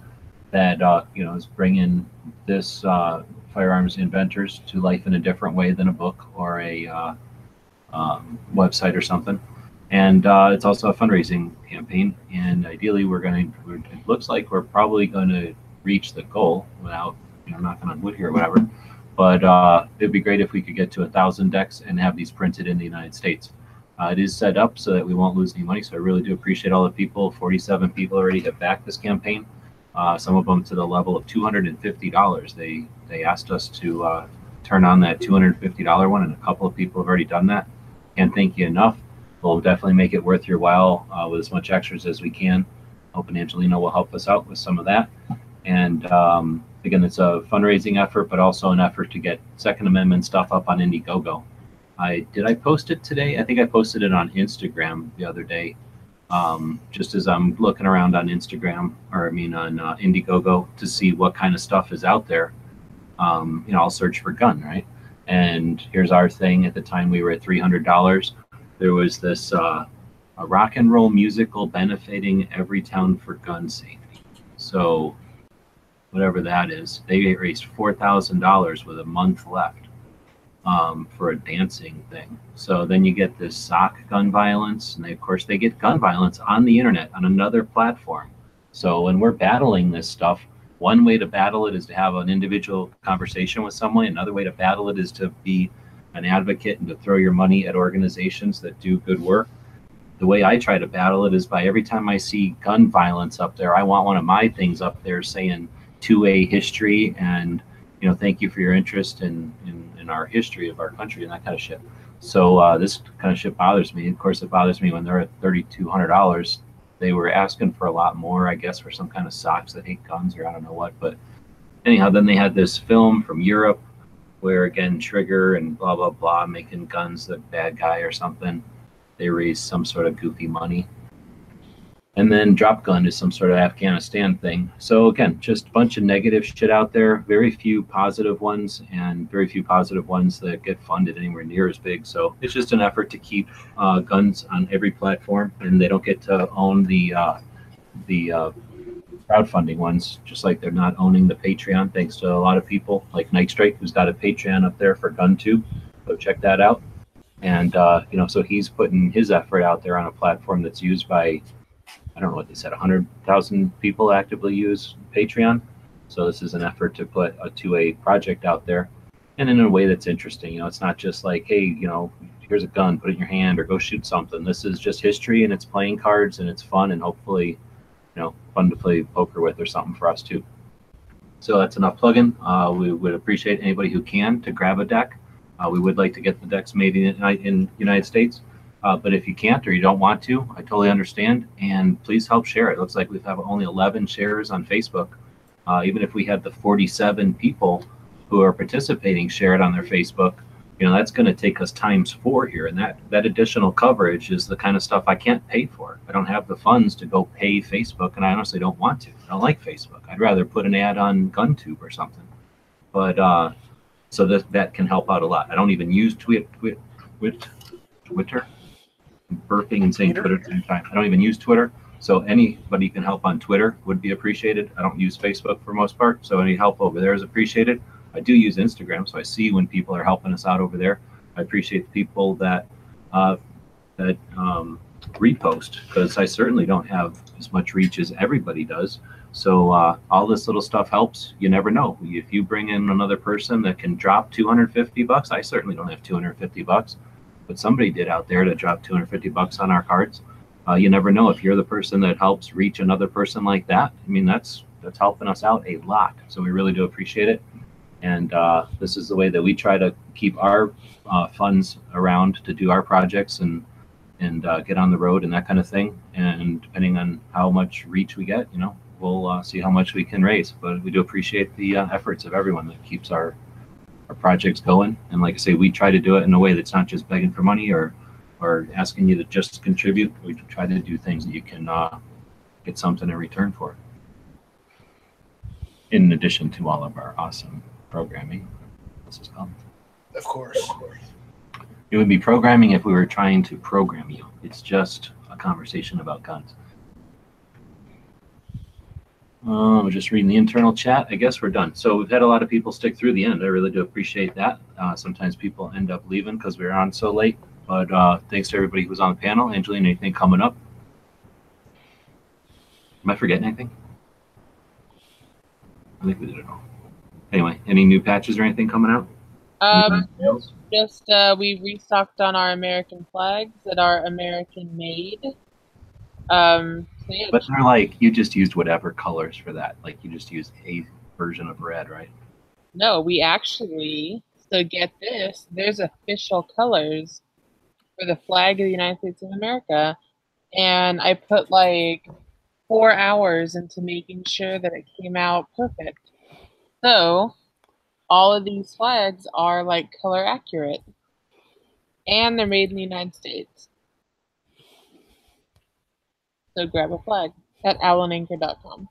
That uh, you know is bringing this uh, firearms inventors to life in a different way than a book or a uh, um, website or something and uh, it's also a fundraising campaign. And ideally, we're going to. It looks like we're probably going to reach the goal without, you know, knocking on wood here or whatever. But uh, it'd be great if we could get to a thousand decks and have these printed in the United States. Uh, it is set up so that we won't lose any money. So I really do appreciate all the people. Forty-seven people already have backed this campaign. Uh, some of them to the level of two hundred and fifty dollars. They they asked us to uh, turn on that two hundred and fifty dollar one, and a couple of people have already done that. Can't thank you enough we'll definitely make it worth your while uh, with as much extras as we can. Hoping Angelina will help us out with some of that. And um, again, it's a fundraising effort, but also an effort to get Second Amendment stuff up on Indiegogo. I did I post it today? I think I posted it on Instagram the other day. Um, just as I'm looking around on Instagram, or I mean on uh, Indiegogo, to see what kind of stuff is out there. Um, you know, I'll search for gun, right? And here's our thing. At the time, we were at three hundred dollars there was this uh, a rock and roll musical benefiting every town for gun safety. So whatever that is, they raised four thousand dollars with a month left um, for a dancing thing. So then you get this sock gun violence, and they, of course they get gun violence on the internet on another platform. So when we're battling this stuff, one way to battle it is to have an individual conversation with someone. Another way to battle it is to be an advocate and to throw your money at organizations that do good work. The way I try to battle it is by every time I see gun violence up there, I want one of my things up there saying 2A history and, you know, thank you for your interest in, in, in our history of our country and that kind of shit. So uh, this kind of shit bothers me. Of course, it bothers me when they're at $3,200. They were asking for a lot more, I guess, for some kind of socks that hate guns or I don't know what. But anyhow, then they had this film from Europe where again Trigger and blah blah blah making guns the bad guy or something. They raise some sort of goofy money. And then Drop Gun is some sort of Afghanistan thing. So again, just a bunch of negative shit out there. Very few positive ones, and very few positive ones that get funded anywhere near as big. So it's just an effort to keep uh, guns on every platform, and they don't get to own the uh, the uh, crowdfunding ones, just like they're not owning the Patreon, thanks to a lot of people like Night Strike, who's got a Patreon up there for GunTube. Go check that out. And uh, you know, so he's putting his effort out there on a platform that's used by, I don't know what they said, hundred thousand people actively use Patreon. So this is an effort to put a two-A project out there, and in a way that's interesting. You know, it's not just like, hey, you know, here's a gun, put it in your hand, or go shoot something. This is just history, and it's playing cards, and it's fun, and hopefully you know, fun to play poker with or something for us too. So that's enough plugging. Uh, we would appreciate anybody who can to grab a deck. Uh, we would like to get the decks made in the United States. Uh, but if you can't or you don't want to, I totally understand. And please help share it. Looks like we have only 11 shares on Facebook. Uh, even if we had the 47 people who are participating share it on their Facebook, you know that's going to take us times four here. And that that additional coverage is the kind of stuff I can't pay for. I don't have the funds to go pay Facebook, and I honestly don't want to. I don't like Facebook. I'd rather put an ad on GunTube or something. But uh, so that that can help out a lot. I don't even use tweet, tweet, Twitter. I'm burping and saying Twitter at the same time. I don't even use Twitter. So anybody can help on Twitter would be appreciated. I don't use Facebook for most part, so any help over there is appreciated. I do use Instagram, so I see when people are helping us out over there. I appreciate the people that uh, that um, repost because I certainly don't have as much reach as everybody does. So uh, all this little stuff helps. You never know. If you bring in another person that can drop 250 bucks, I certainly don't have 250 bucks, but somebody did out there to drop 250 bucks on our cards. Uh, you never know if you're the person that helps reach another person like that. I mean, that's that's helping us out a lot. So we really do appreciate it. And uh, this is the way that we try to keep our uh, funds around to do our projects and and uh, get on the road and that kind of thing. And depending on how much reach we get, you know, we'll uh, see how much we can raise. But we do appreciate the uh, efforts of everyone that keeps our our projects going. And like I say, we try to do it in a way that's not just begging for money or or asking you to just contribute. We try to do things that you can uh, get something in return for. In addition to all of our awesome programming, this is called. Of course. It would be programming if we were trying to program you. It's just a conversation about guns. Um, we're just reading the internal chat. I guess we're done. So we've had a lot of people stick through the end. I really do appreciate that. Uh, sometimes people end up leaving because we are on so late. But uh, thanks to everybody who was on the panel. Angelina, anything coming up? Am I forgetting anything? I think we did it all. Anyway, any new patches or anything coming out? Um, just uh, we restocked on our American flags that are American made. Um, so yeah, But they're like you just used whatever colors for that. Like you just used a version of red, right? no, we actually. So get this, there's official colors for the flag of the United States of America, and I put like four hours into making sure that it came out perfect. So all of these flags are like color accurate, and they're made in the United States. So grab a flag at owlandanchor.com.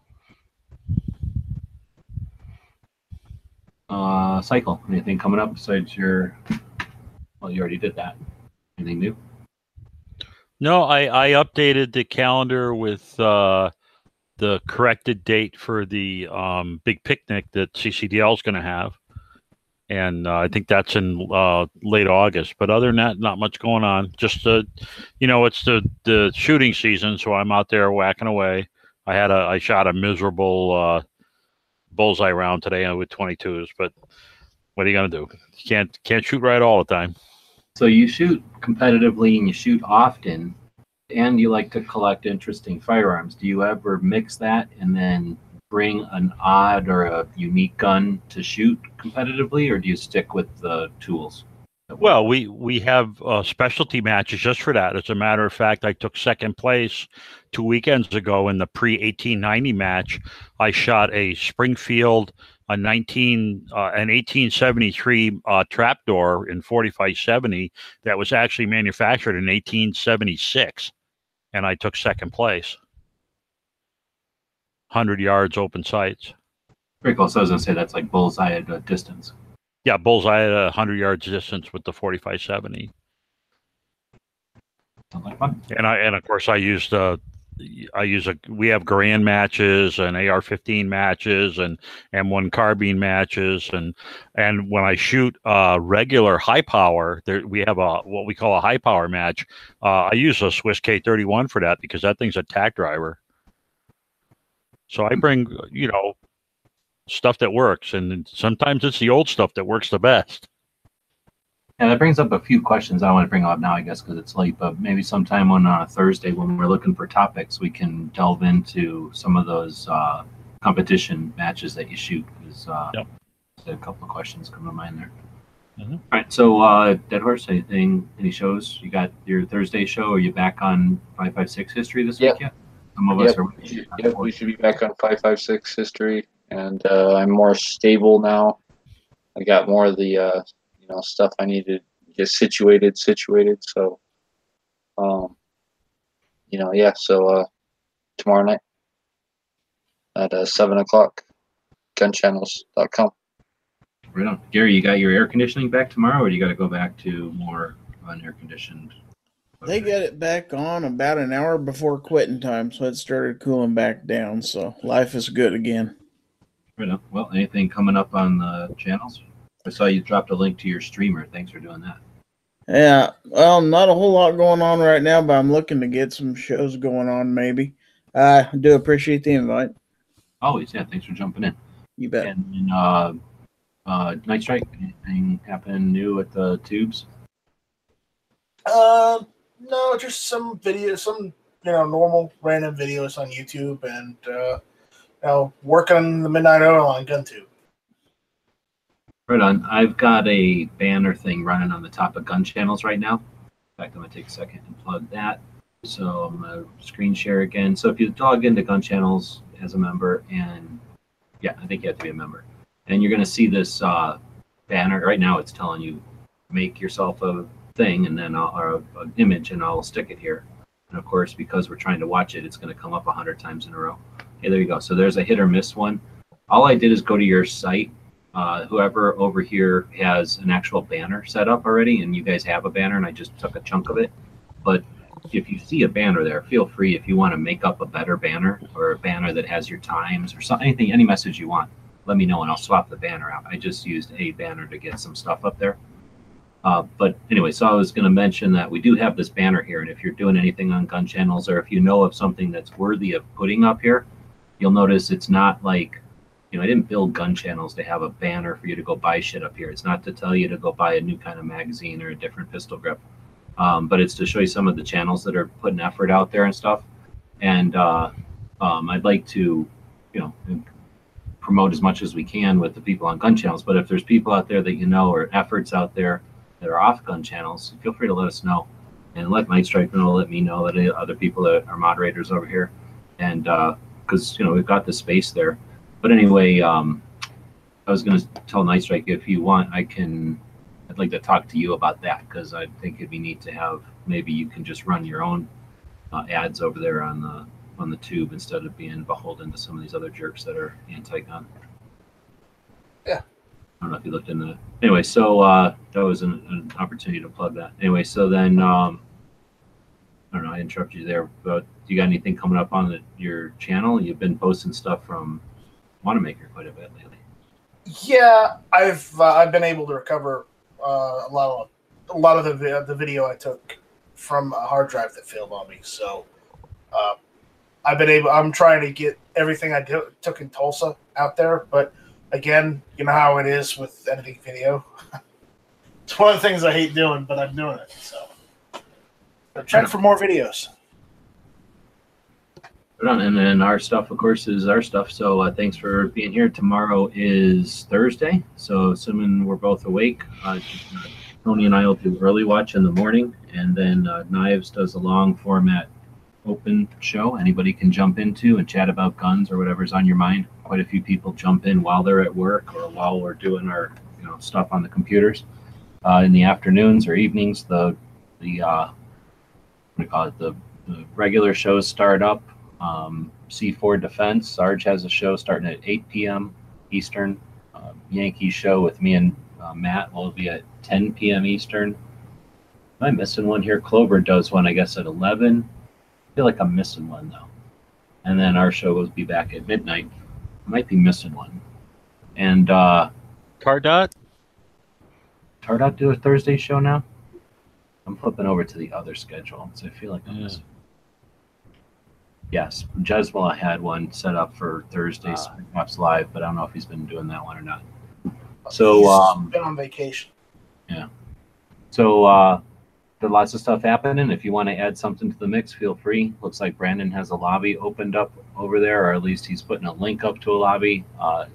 Uh, cycle. Anything coming up besides your? Well, you already did that. Anything new? No, I, I updated the calendar with uh, the corrected date for the um, big picnic that CCDL is going to have. And uh, I think that's in uh, late August. But other than that, not much going on. Just, uh, you know, it's the, the shooting season, so I'm out there whacking away. I had a I shot a miserable uh, bullseye round today with 22s, but what are you gonna do? You can't can't shoot right all the time. So you shoot competitively and you shoot often, and you like to collect interesting firearms. Do you ever mix that and then bring an odd or a unique gun to shoot competitively, or do you stick with the tools? Well, we we have uh, specialty matches just for that. As a matter of fact, I took second place two weekends ago in the pre 1890 match. I shot a Springfield a 19 uh, an 1873 uh, trapdoor in 4570 that was actually manufactured in 1876, and I took second place. 100 yards open sights. Pretty cool. So I was gonna say that's like bullseye at a distance. Yeah, bullseye at a 100 yards distance with the 4570. Sounds like fun. and I and of course I used uh I use a we have grand matches and AR-15 matches and M1 carbine matches and and when I shoot uh regular high power there we have a what we call a high power match uh, I use a Swiss K31 for that because that thing's a tack driver. So I bring you know stuff that works and sometimes it's the old stuff that works the best Yeah, that brings up a few questions I want to bring up now, I guess, because it's late. But maybe sometime on uh, Thursday, when we're looking for topics, we can delve into some of those uh, competition matches that you shoot. Because uh, Yep. a couple of questions come to mind there. All right. So, uh, Dead Horse, anything, any shows? You got your Thursday show? Are you back on 556 history this Yep. week yet? Some of us are. we should, yep, we should be back on five five six history, and uh, I'm more stable now. I got more of the uh, you know stuff I need to get situated, situated. So, um, you know, yeah. So uh, tomorrow night at uh, seven o'clock, gunchannels.com. Right on. Gary, you got your air conditioning back tomorrow, or do you got to go back to more unair conditioned? They got it back on about an hour before quitting time, so it started cooling back down. So life is good again. Right on. Well, anything coming up on the channels? I saw you dropped a link to your streamer. Thanks for doing that. Yeah, well, not a whole lot going on right now, but I'm looking to get some shows going on. Maybe. I do appreciate the invite. Always, yeah. Thanks for jumping in. You bet. And then, uh, uh, Night Strike, anything happen new at the tubes? Um, no, just some videos, some you know normal random videos on YouTube, and uh, you know working the Midnight Oil on GunTube. Right on. I've got a banner thing running on the top of gun channels right now. In fact, I'm gonna take a second and plug that. So I'm gonna screen share again. So if you log into gun channels as a member, and yeah, I think you have to be a member, and you're gonna see this uh, banner right now. It's telling you make yourself a thing, and then I'll, or an image, and I'll stick it here. And of course, because we're trying to watch it, it's gonna come up a hundred times in a row. Hey, there you go. So there's a hit or miss one. All I did is go to your site uh, whoever over here has an actual banner set up already, and you guys have a banner, and I just took a chunk of it. But if you see a banner there, feel free if you want to make up a better banner or a banner that has your times or something, anything, any message you want, let me know, and I'll swap the banner out. I just used a banner to get some stuff up there. Uh, but anyway, so I was going to mention that we do have this banner here, and if you're doing anything on gun channels or if you know of something that's worthy of putting up here, you'll notice it's not like you know, I didn't build gun channels to have a banner for you to go buy shit up here. It's not to tell you to go buy a new kind of magazine or a different pistol grip, um, but it's to show you some of the channels that are putting effort out there and stuff. And uh, um, I'd like to, you know, promote as much as we can with the people on gun channels. But if there's people out there that you know or efforts out there that are off gun channels, feel free to let us know and let Mike Strike know, let me know, let other people that are moderators over here. And because, you know, we've got the space there. But anyway, um, I was going to tell Night Strike if you want, I can. I'd like to talk to you about that because I think it'd be neat to have. Maybe you can just run your own uh, ads over there on the on the tube instead of being beholden to some of these other jerks that are anti-gun. Yeah. I don't know if you looked into that. Anyway, so uh, that was an, an opportunity to plug that. Anyway, so then um, I don't know. I interrupted you there, but do you got anything coming up on the, your channel? You've been posting stuff from Wanenmacher quite a bit lately. Yeah, I've uh, I've been able to recover uh, a lot of a lot of the the video I took from a hard drive that failed on me. So uh, I've been able. I'm trying to get everything I do, took in Tulsa out there, but again, you know how it is with editing video. *laughs* it's one of the things I hate doing, but I'm doing it. So, so check for more videos. And then our stuff, of course, is our stuff. So uh, thanks for being here. Tomorrow is Thursday. So assuming we're both awake, uh, Tony and I will do early watch in the morning. And then uh, Knives does a long format open show. Anybody can jump into and chat about guns or whatever's on your mind. Quite a few people jump in while they're at work or while we're doing our you know stuff on the computers. Uh, in the afternoons or evenings, the the uh, what do you call it? The, the regular shows start up um, C4 Defense. Sarge has a show starting at 8 p.m. Eastern. Uh, Yankee show with me and uh, Matt will be at 10 p.m. Eastern. Am I missing one here? Clover does one, I guess, at 11. I feel like I'm missing one though. And then our show will be back at midnight. I might be missing one. And uh, Cardot? Tardot do a Thursday show now? I'm flipping over to the other schedule, so I feel like I'm Yeah. missing. Yes, Jeswala had one set up for Thursday Ah. perhaps live, but I don't know if he's been doing that one or not. So, He's um, been on vacation. Yeah. So uh, there's lots of stuff happening. If you want to add something to the mix, feel free. Looks like Brandon has a lobby opened up over there, or at least he's putting a link up to a lobby. Uh,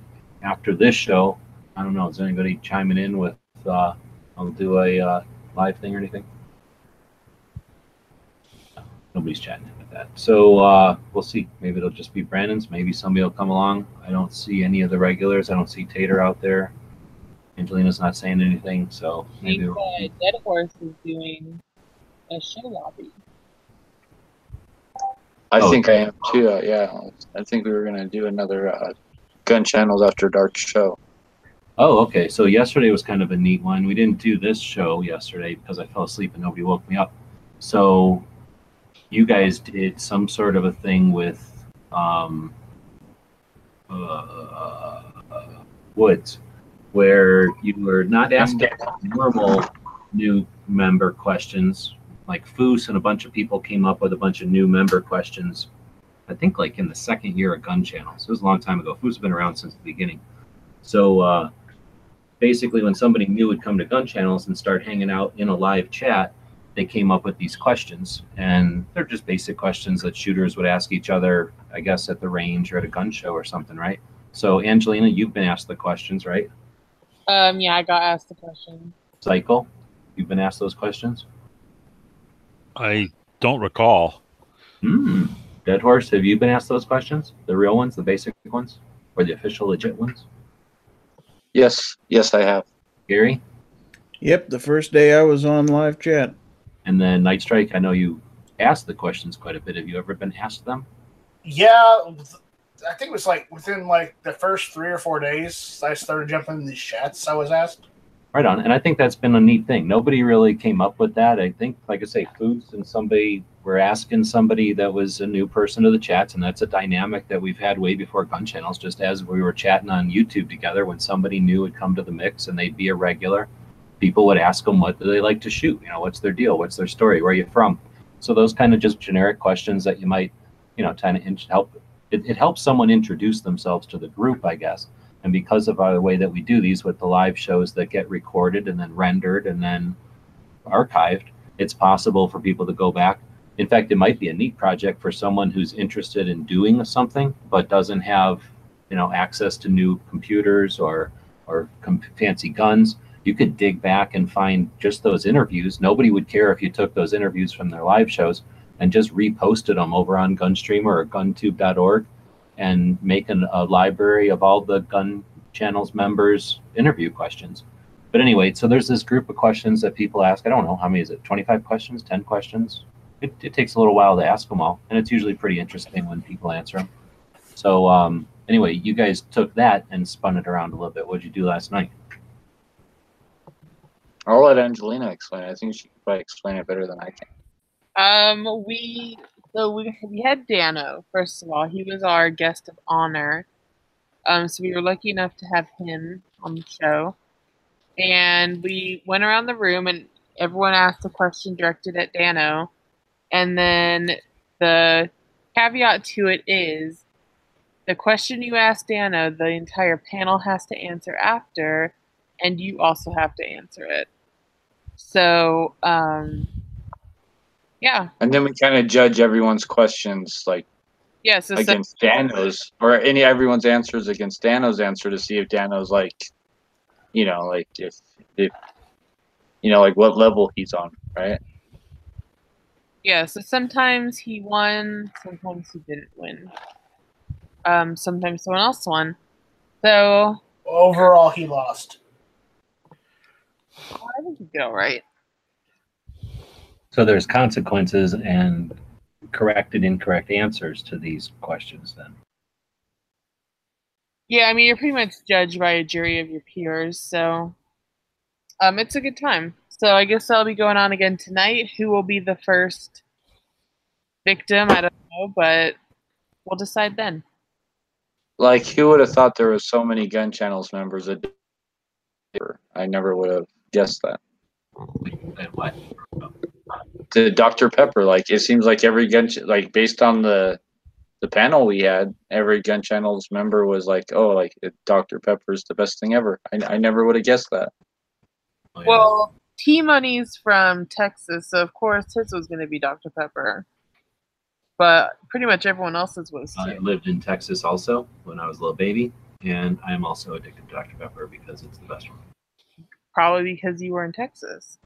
after this show, I don't know. Is anybody chiming in with uh, I'll do a uh, live thing or anything. No, nobody's chatting that. So uh, we'll see. Maybe it'll just be Brandon's. Maybe somebody will come along. I don't see any of the regulars. I don't see Tater out there. Angelina's not saying anything, so I maybe. think uh, Dead Horse is doing a show lobby. I Oh, think I am too. Uh, yeah, I think we were gonna do another uh, gun channels after dark show. Oh, okay. So yesterday was kind of a neat one. We didn't do this show yesterday because I fell asleep and nobody woke me up. So you guys did some sort of a thing with um, uh, Woods, where you were not asking normal new member questions. Like Foos and a bunch of people came up with a bunch of new member questions. I think like in the second year of Gun Channels. It was a long time ago. Foos has been around since the beginning. So uh, basically, when somebody new would come to Gun Channels and start hanging out in a live chat, they came up with these questions, and they're just basic questions that shooters would ask each other, I guess, at the range or at a gun show or something, right? So, Angelina, you've been asked the questions, right? Um, yeah, I got asked the question. Cycle, you've been asked those questions. I don't recall. Hmm. Dead Horse, have you been asked those questions? The real ones, the basic ones, or the official legit ones? Yes, yes, I have. Gary, Yep, the first day I was on live chat. And then Night Strike. I know you asked the questions quite a bit. Have you ever been asked them? Yeah, I think it was like within like the first three or four days I started jumping in these chats. I was asked. Right on. And I think that's been a neat thing. Nobody really came up with that. I think, like I say, Foos and somebody were asking somebody that was a new person to the chats, and that's a dynamic that we've had way before gun channels. Just as we were chatting on YouTube together, when somebody new would come to the mix and they'd be a regular, people would ask them what do they like to shoot. You know, what's their deal? What's their story? Where are you from? So those kind of just generic questions that you might, you know, kind of help. It, it helps someone introduce themselves to the group, I guess. And because of our, the way that we do these with the live shows that get recorded and then rendered and then archived, it's possible for people to go back. In fact, it might be a neat project for someone who's interested in doing something but doesn't have, you know, access to new computers or or com- fancy guns. You could dig back and find just those interviews. Nobody would care if you took those interviews from their live shows and just reposted them over on Gunstreamer or GunTube.org and make an, a library of all the gun channels members interview questions. But anyway so there's this group of questions that people ask. I don't know how many is it? 25 questions? 10 questions? It, it takes a little while to ask them all and it's usually pretty interesting when people answer them so um, anyway you guys took that and spun it around a little bit. What did you do last night I'll let Angelina explain. I think she can probably explain it better than I can. Um, we so we we had Dano. First of all, he was our guest of honor. Um, so we were lucky enough to have him on the show, and we went around the room and everyone asked a question directed at Dano, and then the caveat to it is the question you ask Dano, the entire panel has to answer after, and you also have to answer it. So, um, yeah, And then we kind of judge everyone's questions like yeah. So, so against Dano's or any everyone's answers against Dano's answer to see if Dano's like, you know, like if if you know like what level he's on, right? Yeah, so sometimes he won, sometimes he didn't win. Um, sometimes someone else won. So Overall, he lost. I think he did all right. so there's consequences and correct and incorrect answers to these questions then Yeah, I mean you're pretty much judged by a jury of your peers, so um, it's a good time. So I guess that'll be going on again tonight. Who will be the first victim? I don't know, but we'll decide then. Like who would have thought there was so many gun channels members that I never would have guessed that. and what To Dr. Pepper, like it seems like every gun ch- like based on the the panel we had, every gun channels member was like, "Oh, like Dr. Pepper is the best thing ever." I, I never would have guessed that. Well, T Money's from Texas, so of course his was going to be Dr. Pepper. But pretty much everyone else's was I lived in Texas also when I was a little baby, and I am also addicted to Dr. Pepper because it's the best one. Probably because you were in Texas.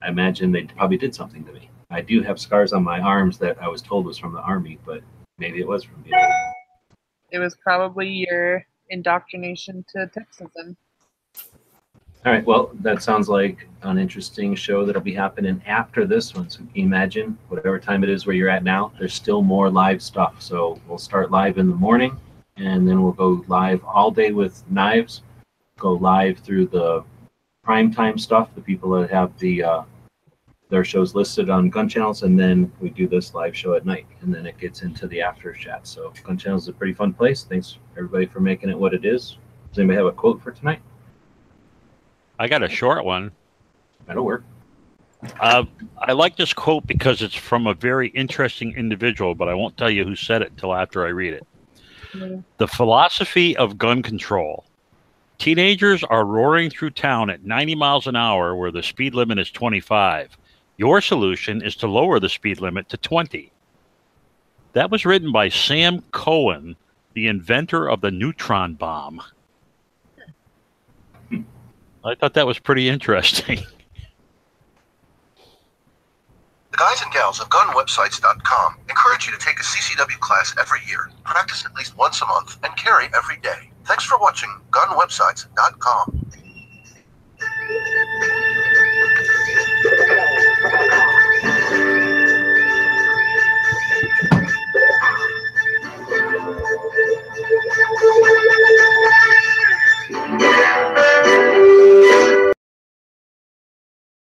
I imagine they probably did something to me. I do have scars on my arms that I was told was from the army, but maybe it was from Vietnam. It was probably your indoctrination to Texasism. All right. Well, that sounds like an interesting show that'll be happening after this one. So imagine whatever time it is where you're at now, there's still more live stuff. So we'll start live in the morning and then we'll go live all day with knives, go live through the prime time stuff, the people that have the uh, their shows listed on gun channels, and then we do this live show at night, and then it gets into the after chat. So gun channels is a pretty fun place. Thanks everybody for making it what it is. Does anybody have a quote for tonight? I got a short one. That'll work. Uh, I like this quote because it's from a very interesting individual, but I won't tell you who said it until after I read it. The philosophy of gun control. Teenagers are roaring through town at 90 miles an hour where the speed limit is 25. Your solution is to lower the speed limit to 20. That was written by Sam Cohen, the inventor of the neutron bomb. I thought that was pretty interesting. *laughs* The guys and gals of gunwebsites.com encourage you to take a CCW class every year, practice at least once a month, and carry every day. Thanks for watching gunwebsites.com.